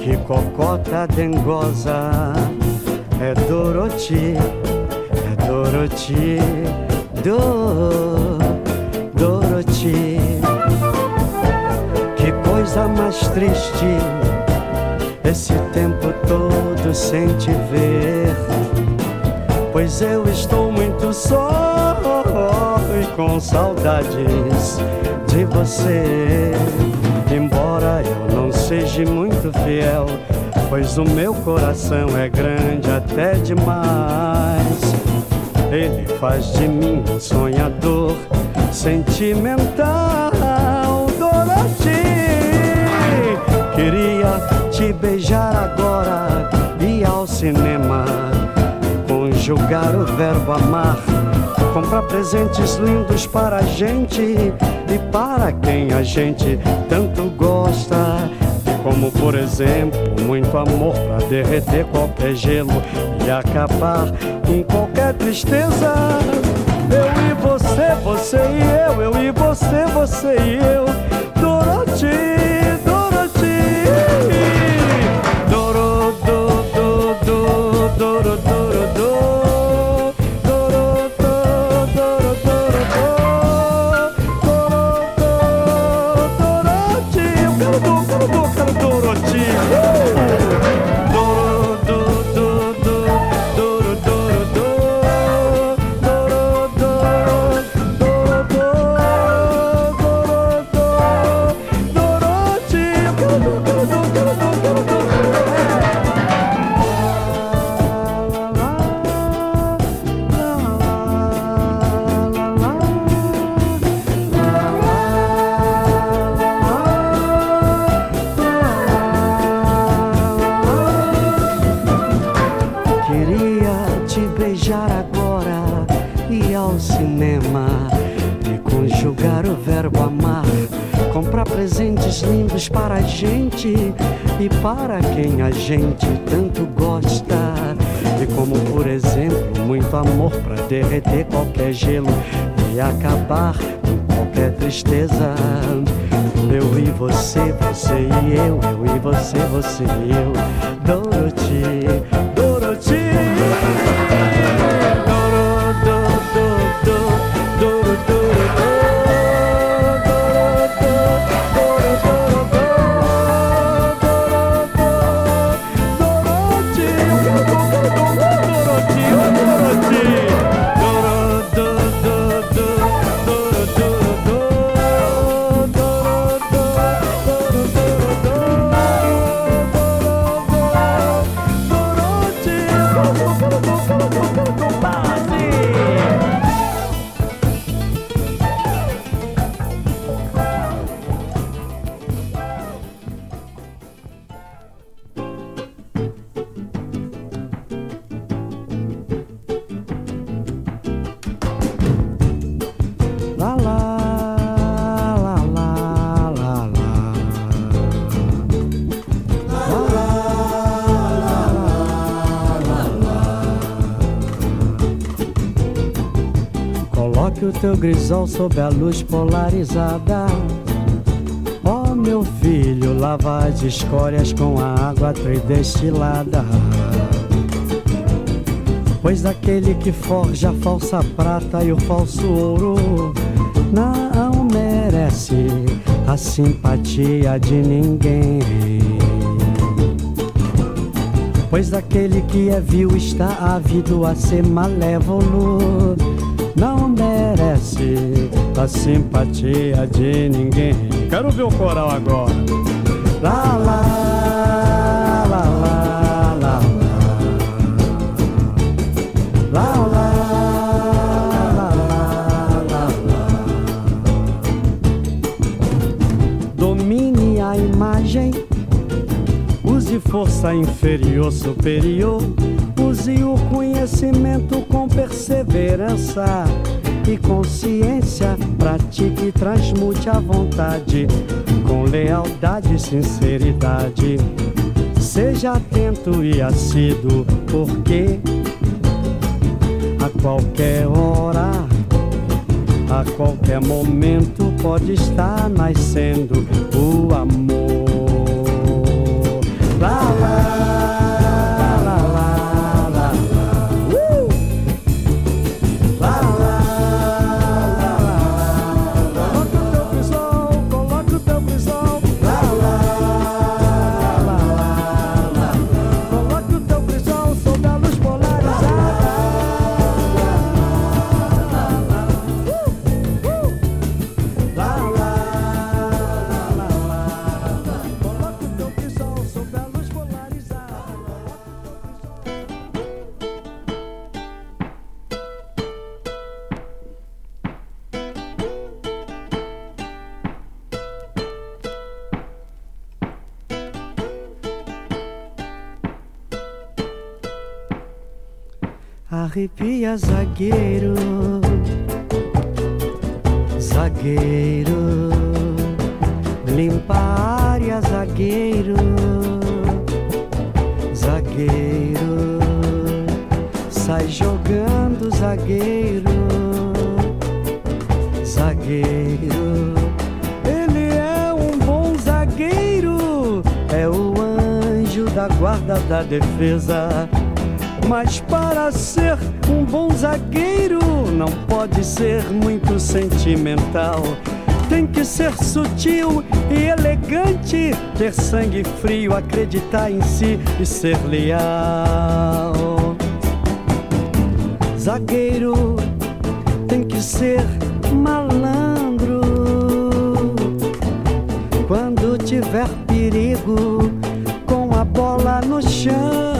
que cocota dengosa. É Doroti, é Doroti, do, Doroti. Que coisa mais triste, esse tempo todo sem te ver. Pois eu estou muito só e com saudades de você. Embora eu não seja muito fiel, pois o meu coração é grande até demais. Ele faz de mim um sonhador sentimental, Dorothy. Queria te beijar agora e ao cinema conjugar o verbo amar, comprar presentes lindos para a gente para quem a gente tanto gosta. Como por exemplo, muito amor para derreter qualquer gelo e acabar com qualquer tristeza. Eu e você, você e eu, eu e você, você e eu. Dorothy, gente tanto gosta. E como, por exemplo, muito amor para derreter qualquer gelo e acabar com qualquer tristeza. Eu e você, você e eu, eu e você, você e eu. Coloque o teu grisol sob a luz polarizada. Ó meu filho, lava as escórias com a água tridestilada. Pois aquele que forja a falsa prata e o falso ouro não merece a simpatia de ninguém. Pois aquele que é vil está ávido a ser malévolo, não merece a simpatia de ninguém. Quero ver o coral agora. Lá, lá, lá, lá, lá. Lá, lá, lá, lá, lá, lá. Domine a imagem, use força inferior, superior, use o conhecimento com perseverança e consciência, pratique e transmute a vontade com lealdade e sinceridade. Seja atento e assíduo, porque a qualquer hora, a qualquer momento pode estar nascendo o amor. Lá, lá, Arrepia zagueiro, zagueiro, limpa a área, zagueiro, zagueiro, sai jogando, zagueiro, zagueiro. Ele é um bom zagueiro, é o anjo da guarda da defesa. Mas para ser um bom zagueiro, não pode ser muito sentimental. Tem que ser sutil e elegante, ter sangue frio, acreditar em si e ser leal. Zagueiro tem que ser malandro. Quando tiver perigo, com a bola no chão.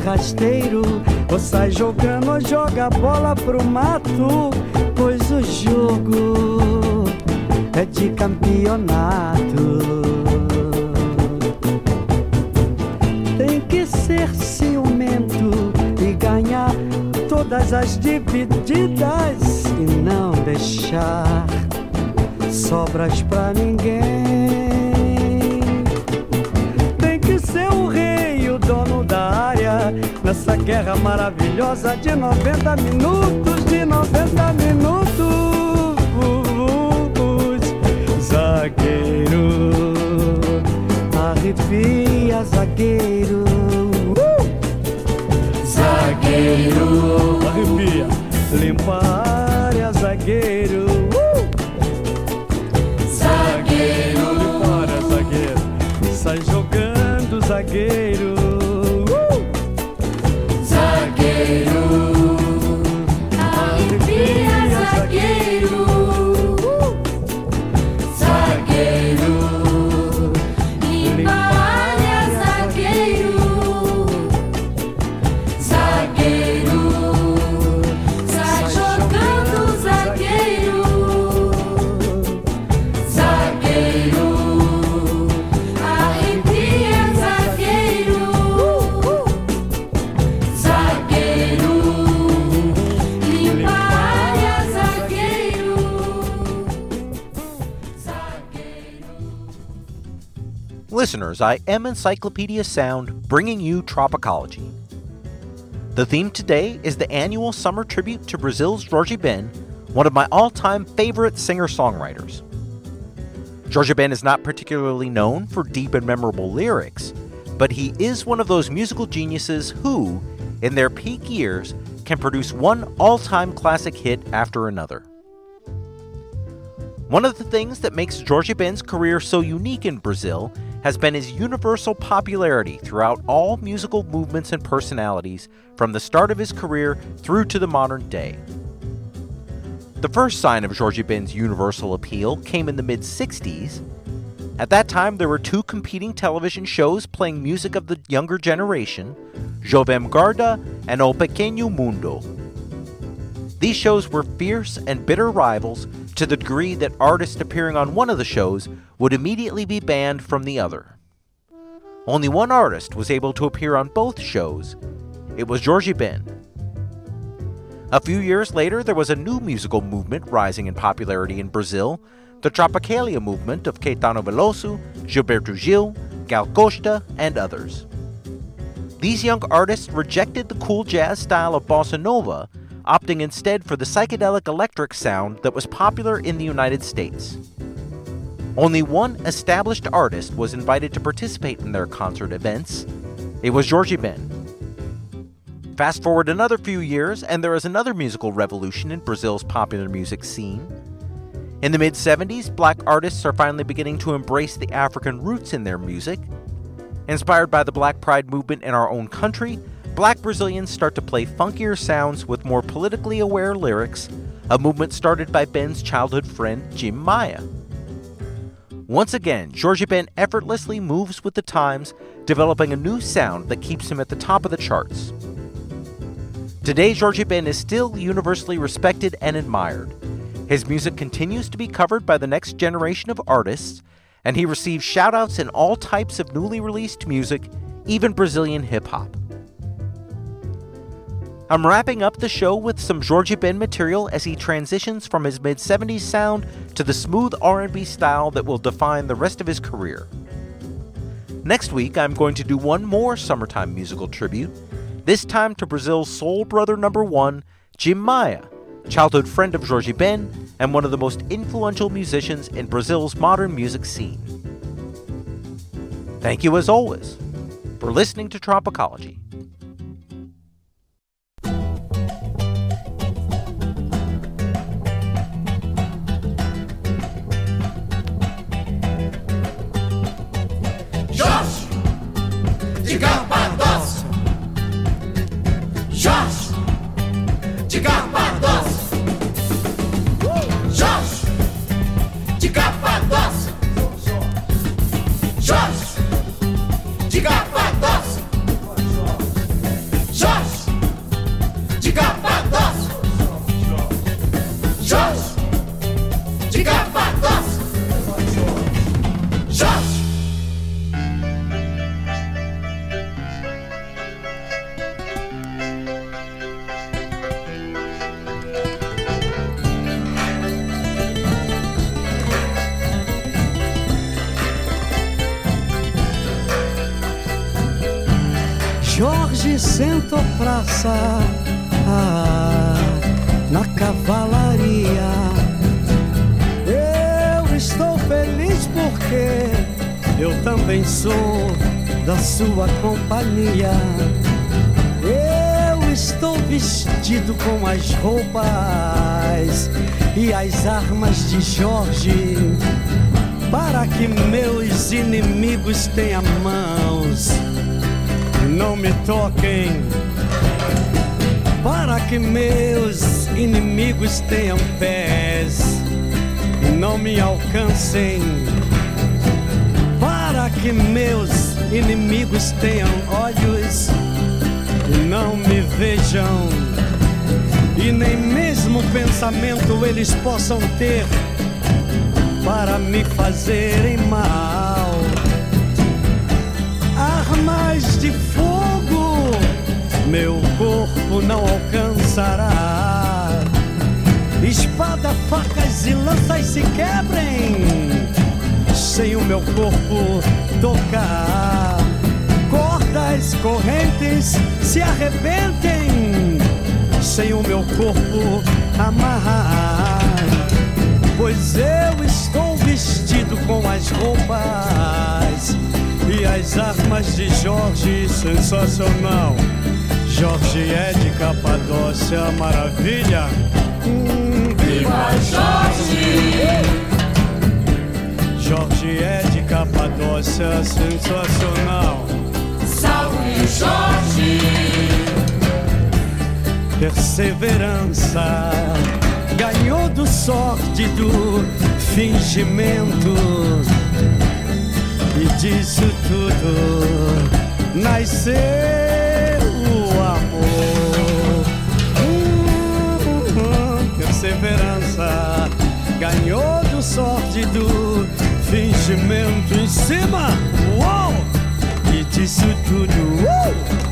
Rasteiro, ou sai jogando ou joga a bola pro mato, pois o jogo é de campeonato. Tem que ser ciumento e ganhar todas as divididas e não deixar sobras pra ninguém. Nessa guerra maravilhosa de 90 minutos, de 90 minutos. Zagueiro, arrepia, zagueiro. Zagueiro, arrepia, limpa a área, zagueiro. Zagueiro, limpa a área, zagueiro. Sai jogando, zagueiro. Listeners, I am Encyclopedia Sound bringing you Tropicology. The theme today is the annual summer tribute to Brazil's Jorge Ben, one of my all time favorite singer songwriters. Jorge Ben is not particularly known for deep and memorable lyrics, but he is one of those musical geniuses who, in their peak years, can produce one all time classic hit after another. One of the things that makes Jorge Ben's career so unique in Brazil has been his universal popularity throughout all musical movements and personalities from the start of his career through to the modern day. The first sign of Jorge Ben's universal appeal came in the mid 60s. At that time, there were two competing television shows playing music of the younger generation Jovem Guarda and O Pequeno Mundo. These shows were fierce and bitter rivals to the degree that artists appearing on one of the shows would immediately be banned from the other. Only one artist was able to appear on both shows. It was Jorge Ben. A few years later, there was a new musical movement rising in popularity in Brazil, the Tropicalia movement of Caetano Veloso, Gilberto Gil, Gal Costa, and others. These young artists rejected the cool jazz style of bossa nova, opting instead for the psychedelic electric sound that was popular in the United States. Only one established artist was invited to participate in their concert events. It was Jorge Ben. Fast forward another few years, and there is another musical revolution in Brazil's popular music scene. In the mid 70s, black artists are finally beginning to embrace the African roots in their music. Inspired by the Black Pride movement in our own country, black Brazilians start to play funkier sounds with more politically aware lyrics, a movement started by Ben's childhood friend Jim Maya. Once again, Jorge Ben effortlessly moves with the times, developing a new sound that keeps him at the top of the charts. Today, Jorge Ben is still universally respected and admired. His music continues to be covered by the next generation of artists, and he receives shoutouts in all types of newly released music, even Brazilian hip hop. I'm wrapping up the show with some Jorge Ben material as he transitions from his mid-70s sound to the smooth R&B style that will define the rest of his career. Next week, I'm going to do one more summertime musical tribute, this time to Brazil's soul brother number 1, Jim Maia, childhood friend of Jorge Ben and one of the most influential musicians in Brazil's modern music scene. Thank you as always for listening to Tropicology. Sua companhia. Eu estou vestido com as roupas e as armas de Jorge para que meus inimigos tenham mãos não me toquem. Para que meus inimigos tenham pés não me alcancem. Para que meus inimigos tenham olhos e não me vejam. E nem mesmo pensamento eles possam ter para me fazerem mal. Armas de fogo, meu corpo não alcançará. Espada, facas e lanças se quebrem sem o meu corpo tocar. Cordas, correntes se arrebentem sem o meu corpo amarrar. Pois eu estou vestido com as roupas e as armas de Jorge, sensacional. Jorge é de Capadócia, maravilha. Hum, viva Jorge! Jorge é de Capadócia, sensacional. Jorge! Perseverança ganhou do sorte do fingimento e disso tudo nasceu o amor. Hum, hum, perseverança ganhou do sorte do fingimento em cima. Uou! Sud Kudu. Woo!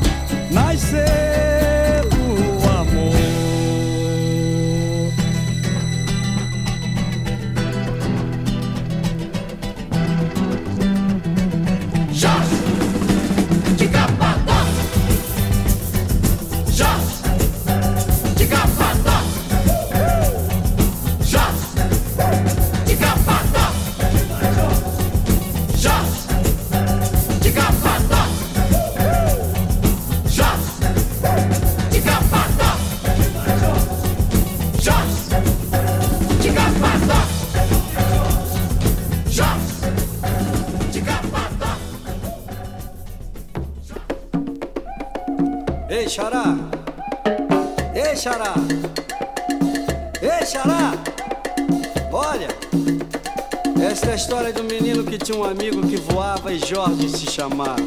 Tinha um amigo que voava e Jorge se chamava.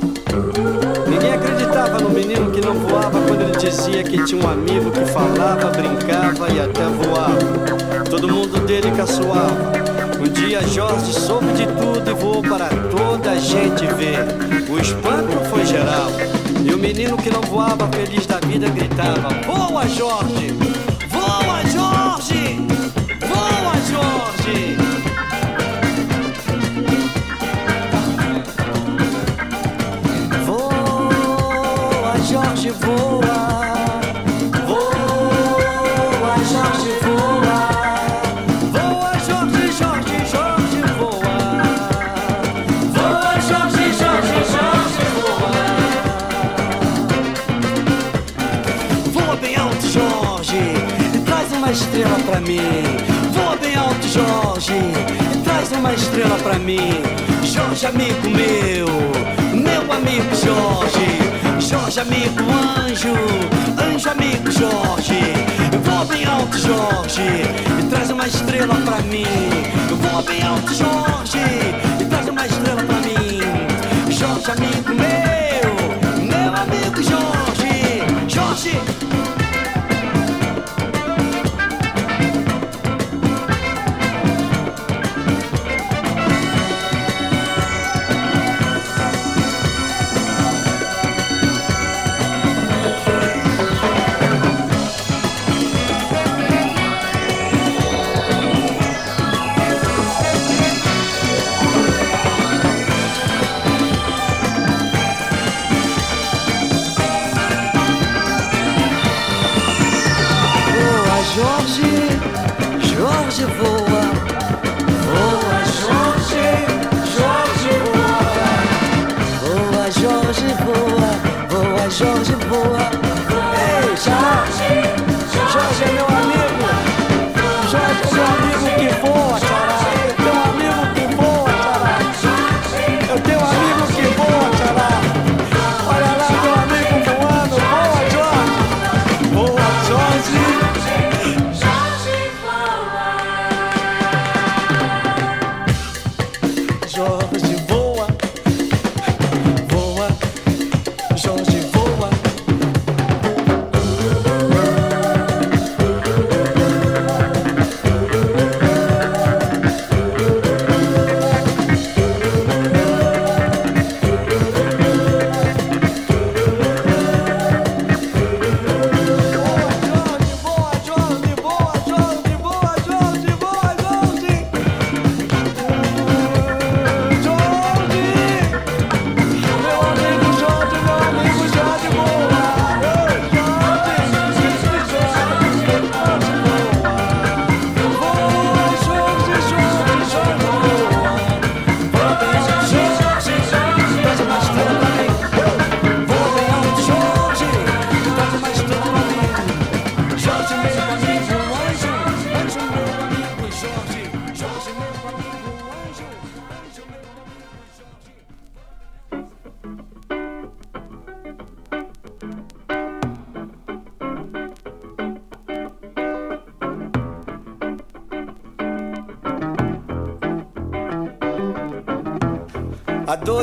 Ninguém acreditava no menino que não voava quando ele dizia que tinha um amigo que falava, brincava e até voava. Todo mundo dele caçoava. Um dia Jorge soube de tudo e voou para toda a gente ver. O espanto foi geral. E o menino que não voava feliz da vida gritava: Voa, Jorge! Mim. Voa bem alto, Jorge, e traz uma estrela pra mim. Jorge, amigo meu, meu amigo Jorge. Jorge, amigo anjo, anjo, amigo Jorge. Voa bem alto, Jorge, e traz uma estrela pra mim. Voa bem alto, Jorge, e traz uma estrela pra mim. Jorge, amigo meu, meu amigo Jorge. Jorge.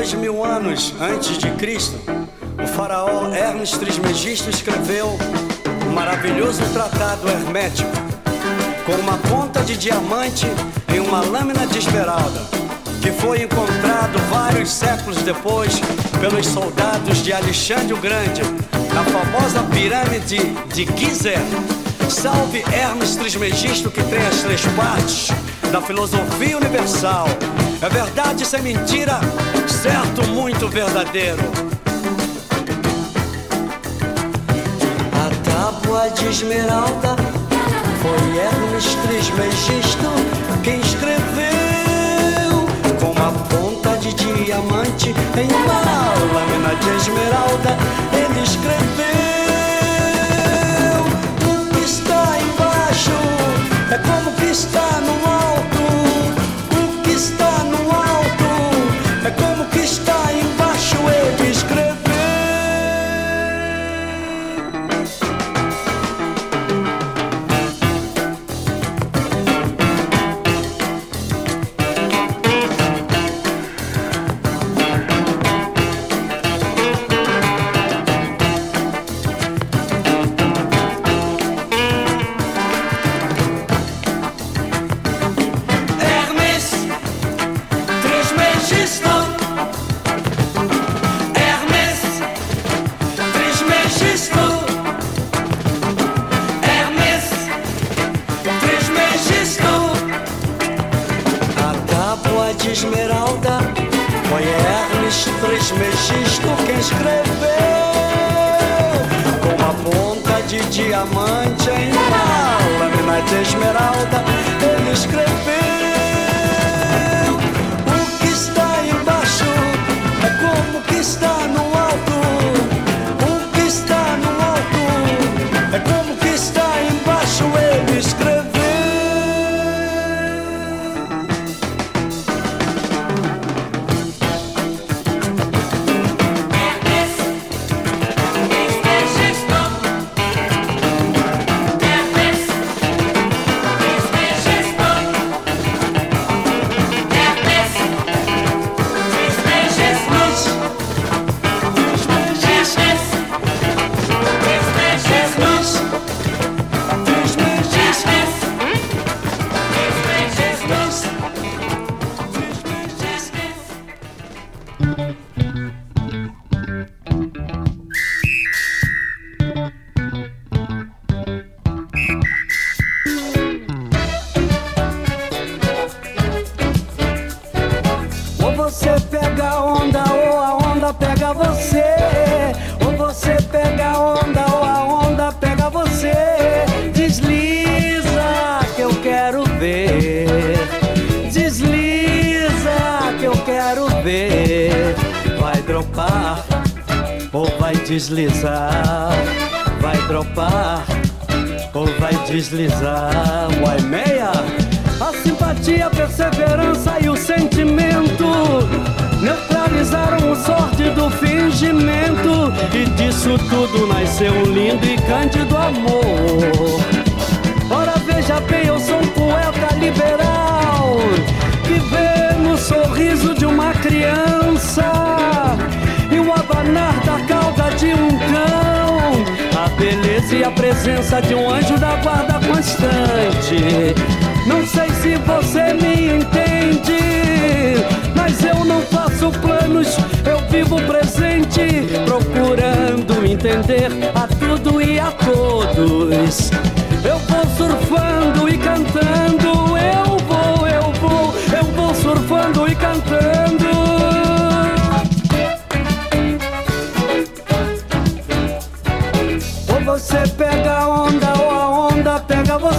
Dois mil anos antes de Cristo, o faraó Hermes Trismegisto escreveu um maravilhoso tratado hermético com uma ponta de diamante em uma lâmina de esmeralda, que foi encontrado vários séculos depois pelos soldados de Alexandre o Grande, na famosa pirâmide de Gizé. Salve Hermes Trismegisto que tem as três partes da filosofia universal. É verdade sem mentira, certo muito verdadeiro. A tábua de esmeralda foi Hermes Trismegisto quem escreveu com uma ponta de diamante em uma lâmina de esmeralda. Ele escreveu o que está embaixo é como que Vai dropar ou vai deslizar. Uai, meia. A simpatia, a perseverança e o sentimento neutralizaram o sórdido fingimento. E disso tudo nasceu um lindo e cândido amor. Ora, veja bem, eu sou um poeta liberal que vê no sorriso de uma criança abanar da cauda de um cão. A beleza e a presença de um anjo da guarda constante. Não sei se você me entende, mas eu não faço planos, eu vivo presente, procurando entender a tudo e a todos. Eu vou surfando e cantando, eu vou, eu vou, eu vou surfando e cantando.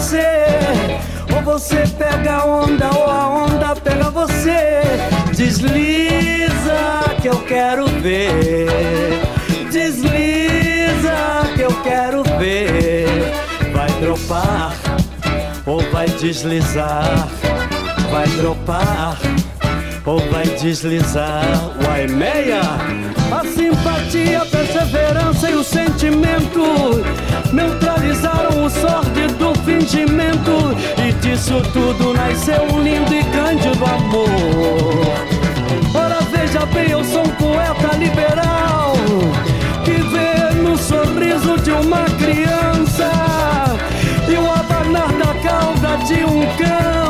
Você. Ou você pega a onda ou a onda pega você. Desliza que eu quero ver. Desliza que eu quero ver. Vai dropar ou vai deslizar. Vai dropar ou vai deslizar. Uai, meia! empatia, perseverança e o sentimento neutralizaram o sórdido fingimento. E disso tudo nasceu um lindo e cândido amor. Ora, veja bem, eu sou um poeta liberal que vê no sorriso de uma criança e o abanar da cauda de um cão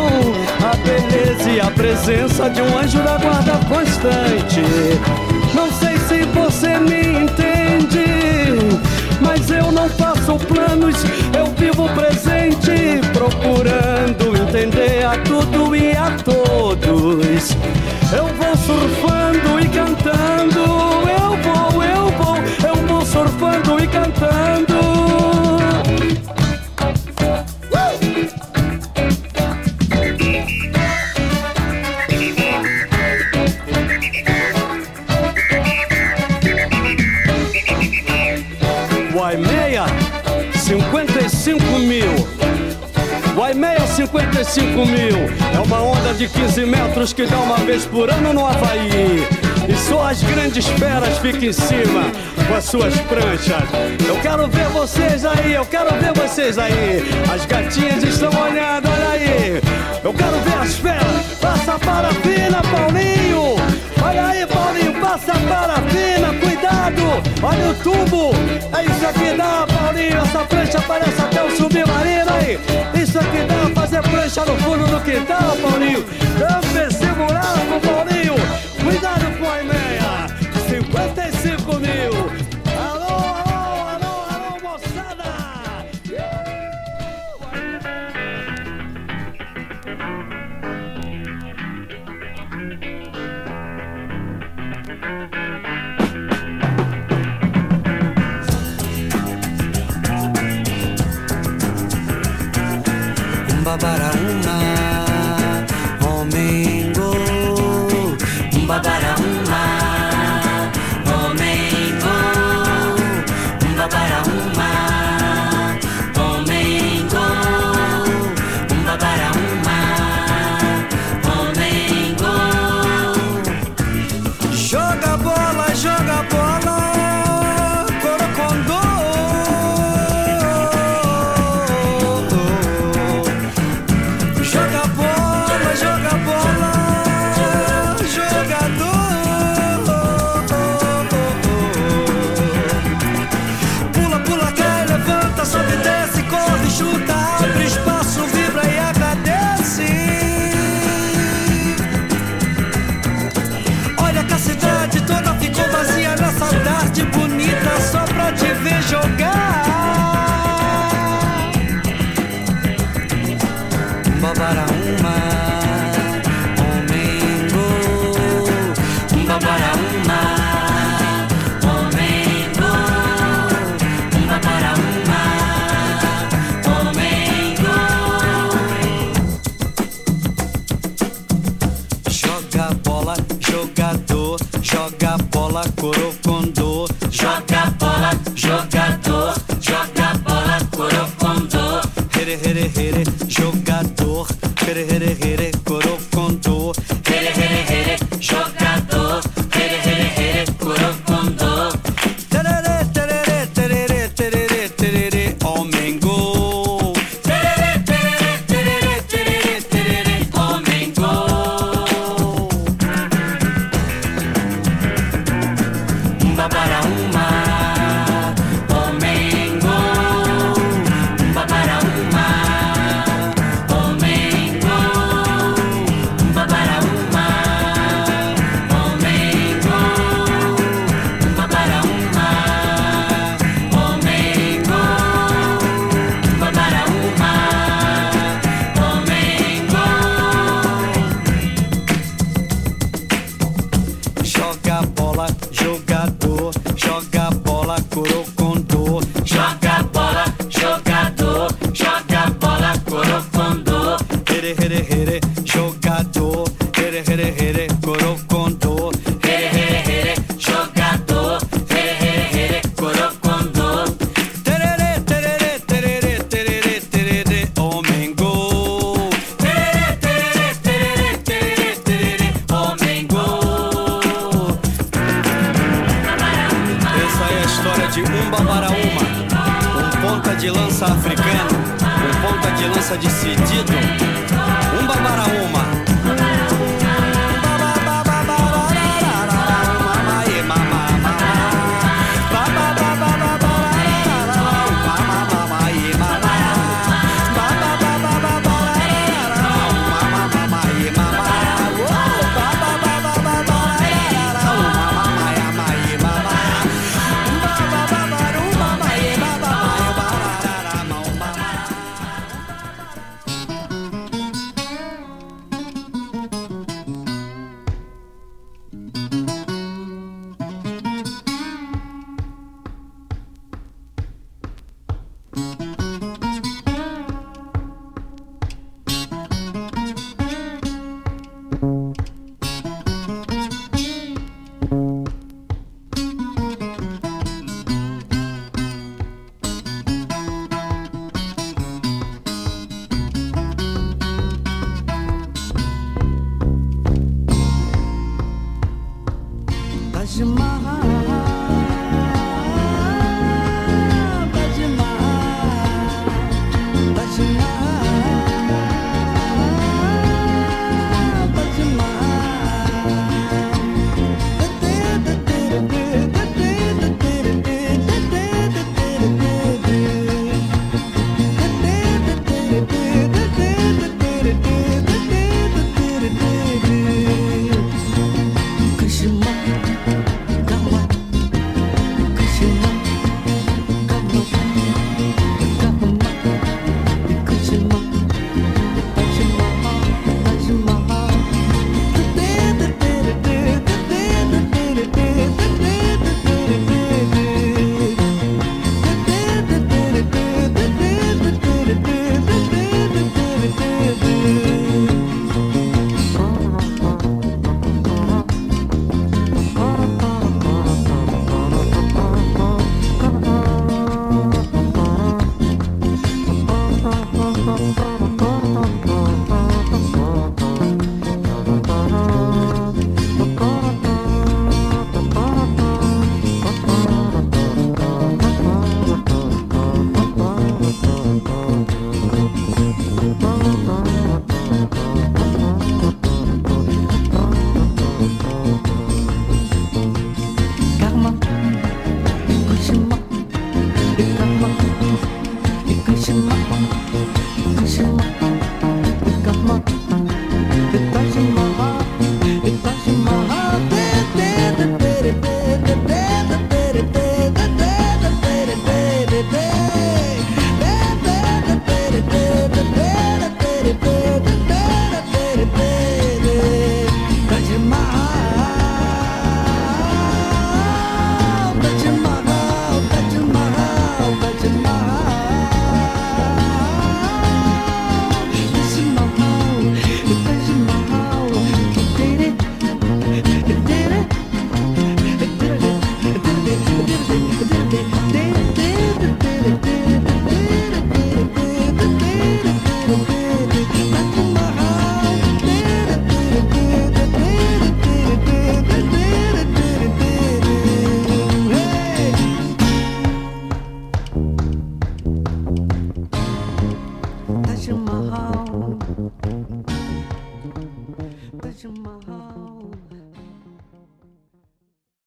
a beleza e a presença de um anjo da guarda constante. Não faço planos, eu vivo presente, procurando entender a tudo e a todos. Eu vou surfando e cantando, eu vou, eu vou, eu vou surfando e cantando. 55 mil. É uma onda de 15 metros que dá uma vez por ano no Havaí. E só as grandes feras ficam em cima com as suas pranchas. Eu quero ver vocês aí, eu quero ver vocês aí. As gatinhas estão olhando, olha aí. Eu quero ver as feras. Passa parafina, Paulinho. Olha aí, Paulinho, passa parafina, cuidado. Olha o tubo. É isso aqui dá, Paulinho. Essa prancha parece até um submarino aí. Isso aqui dá que tal?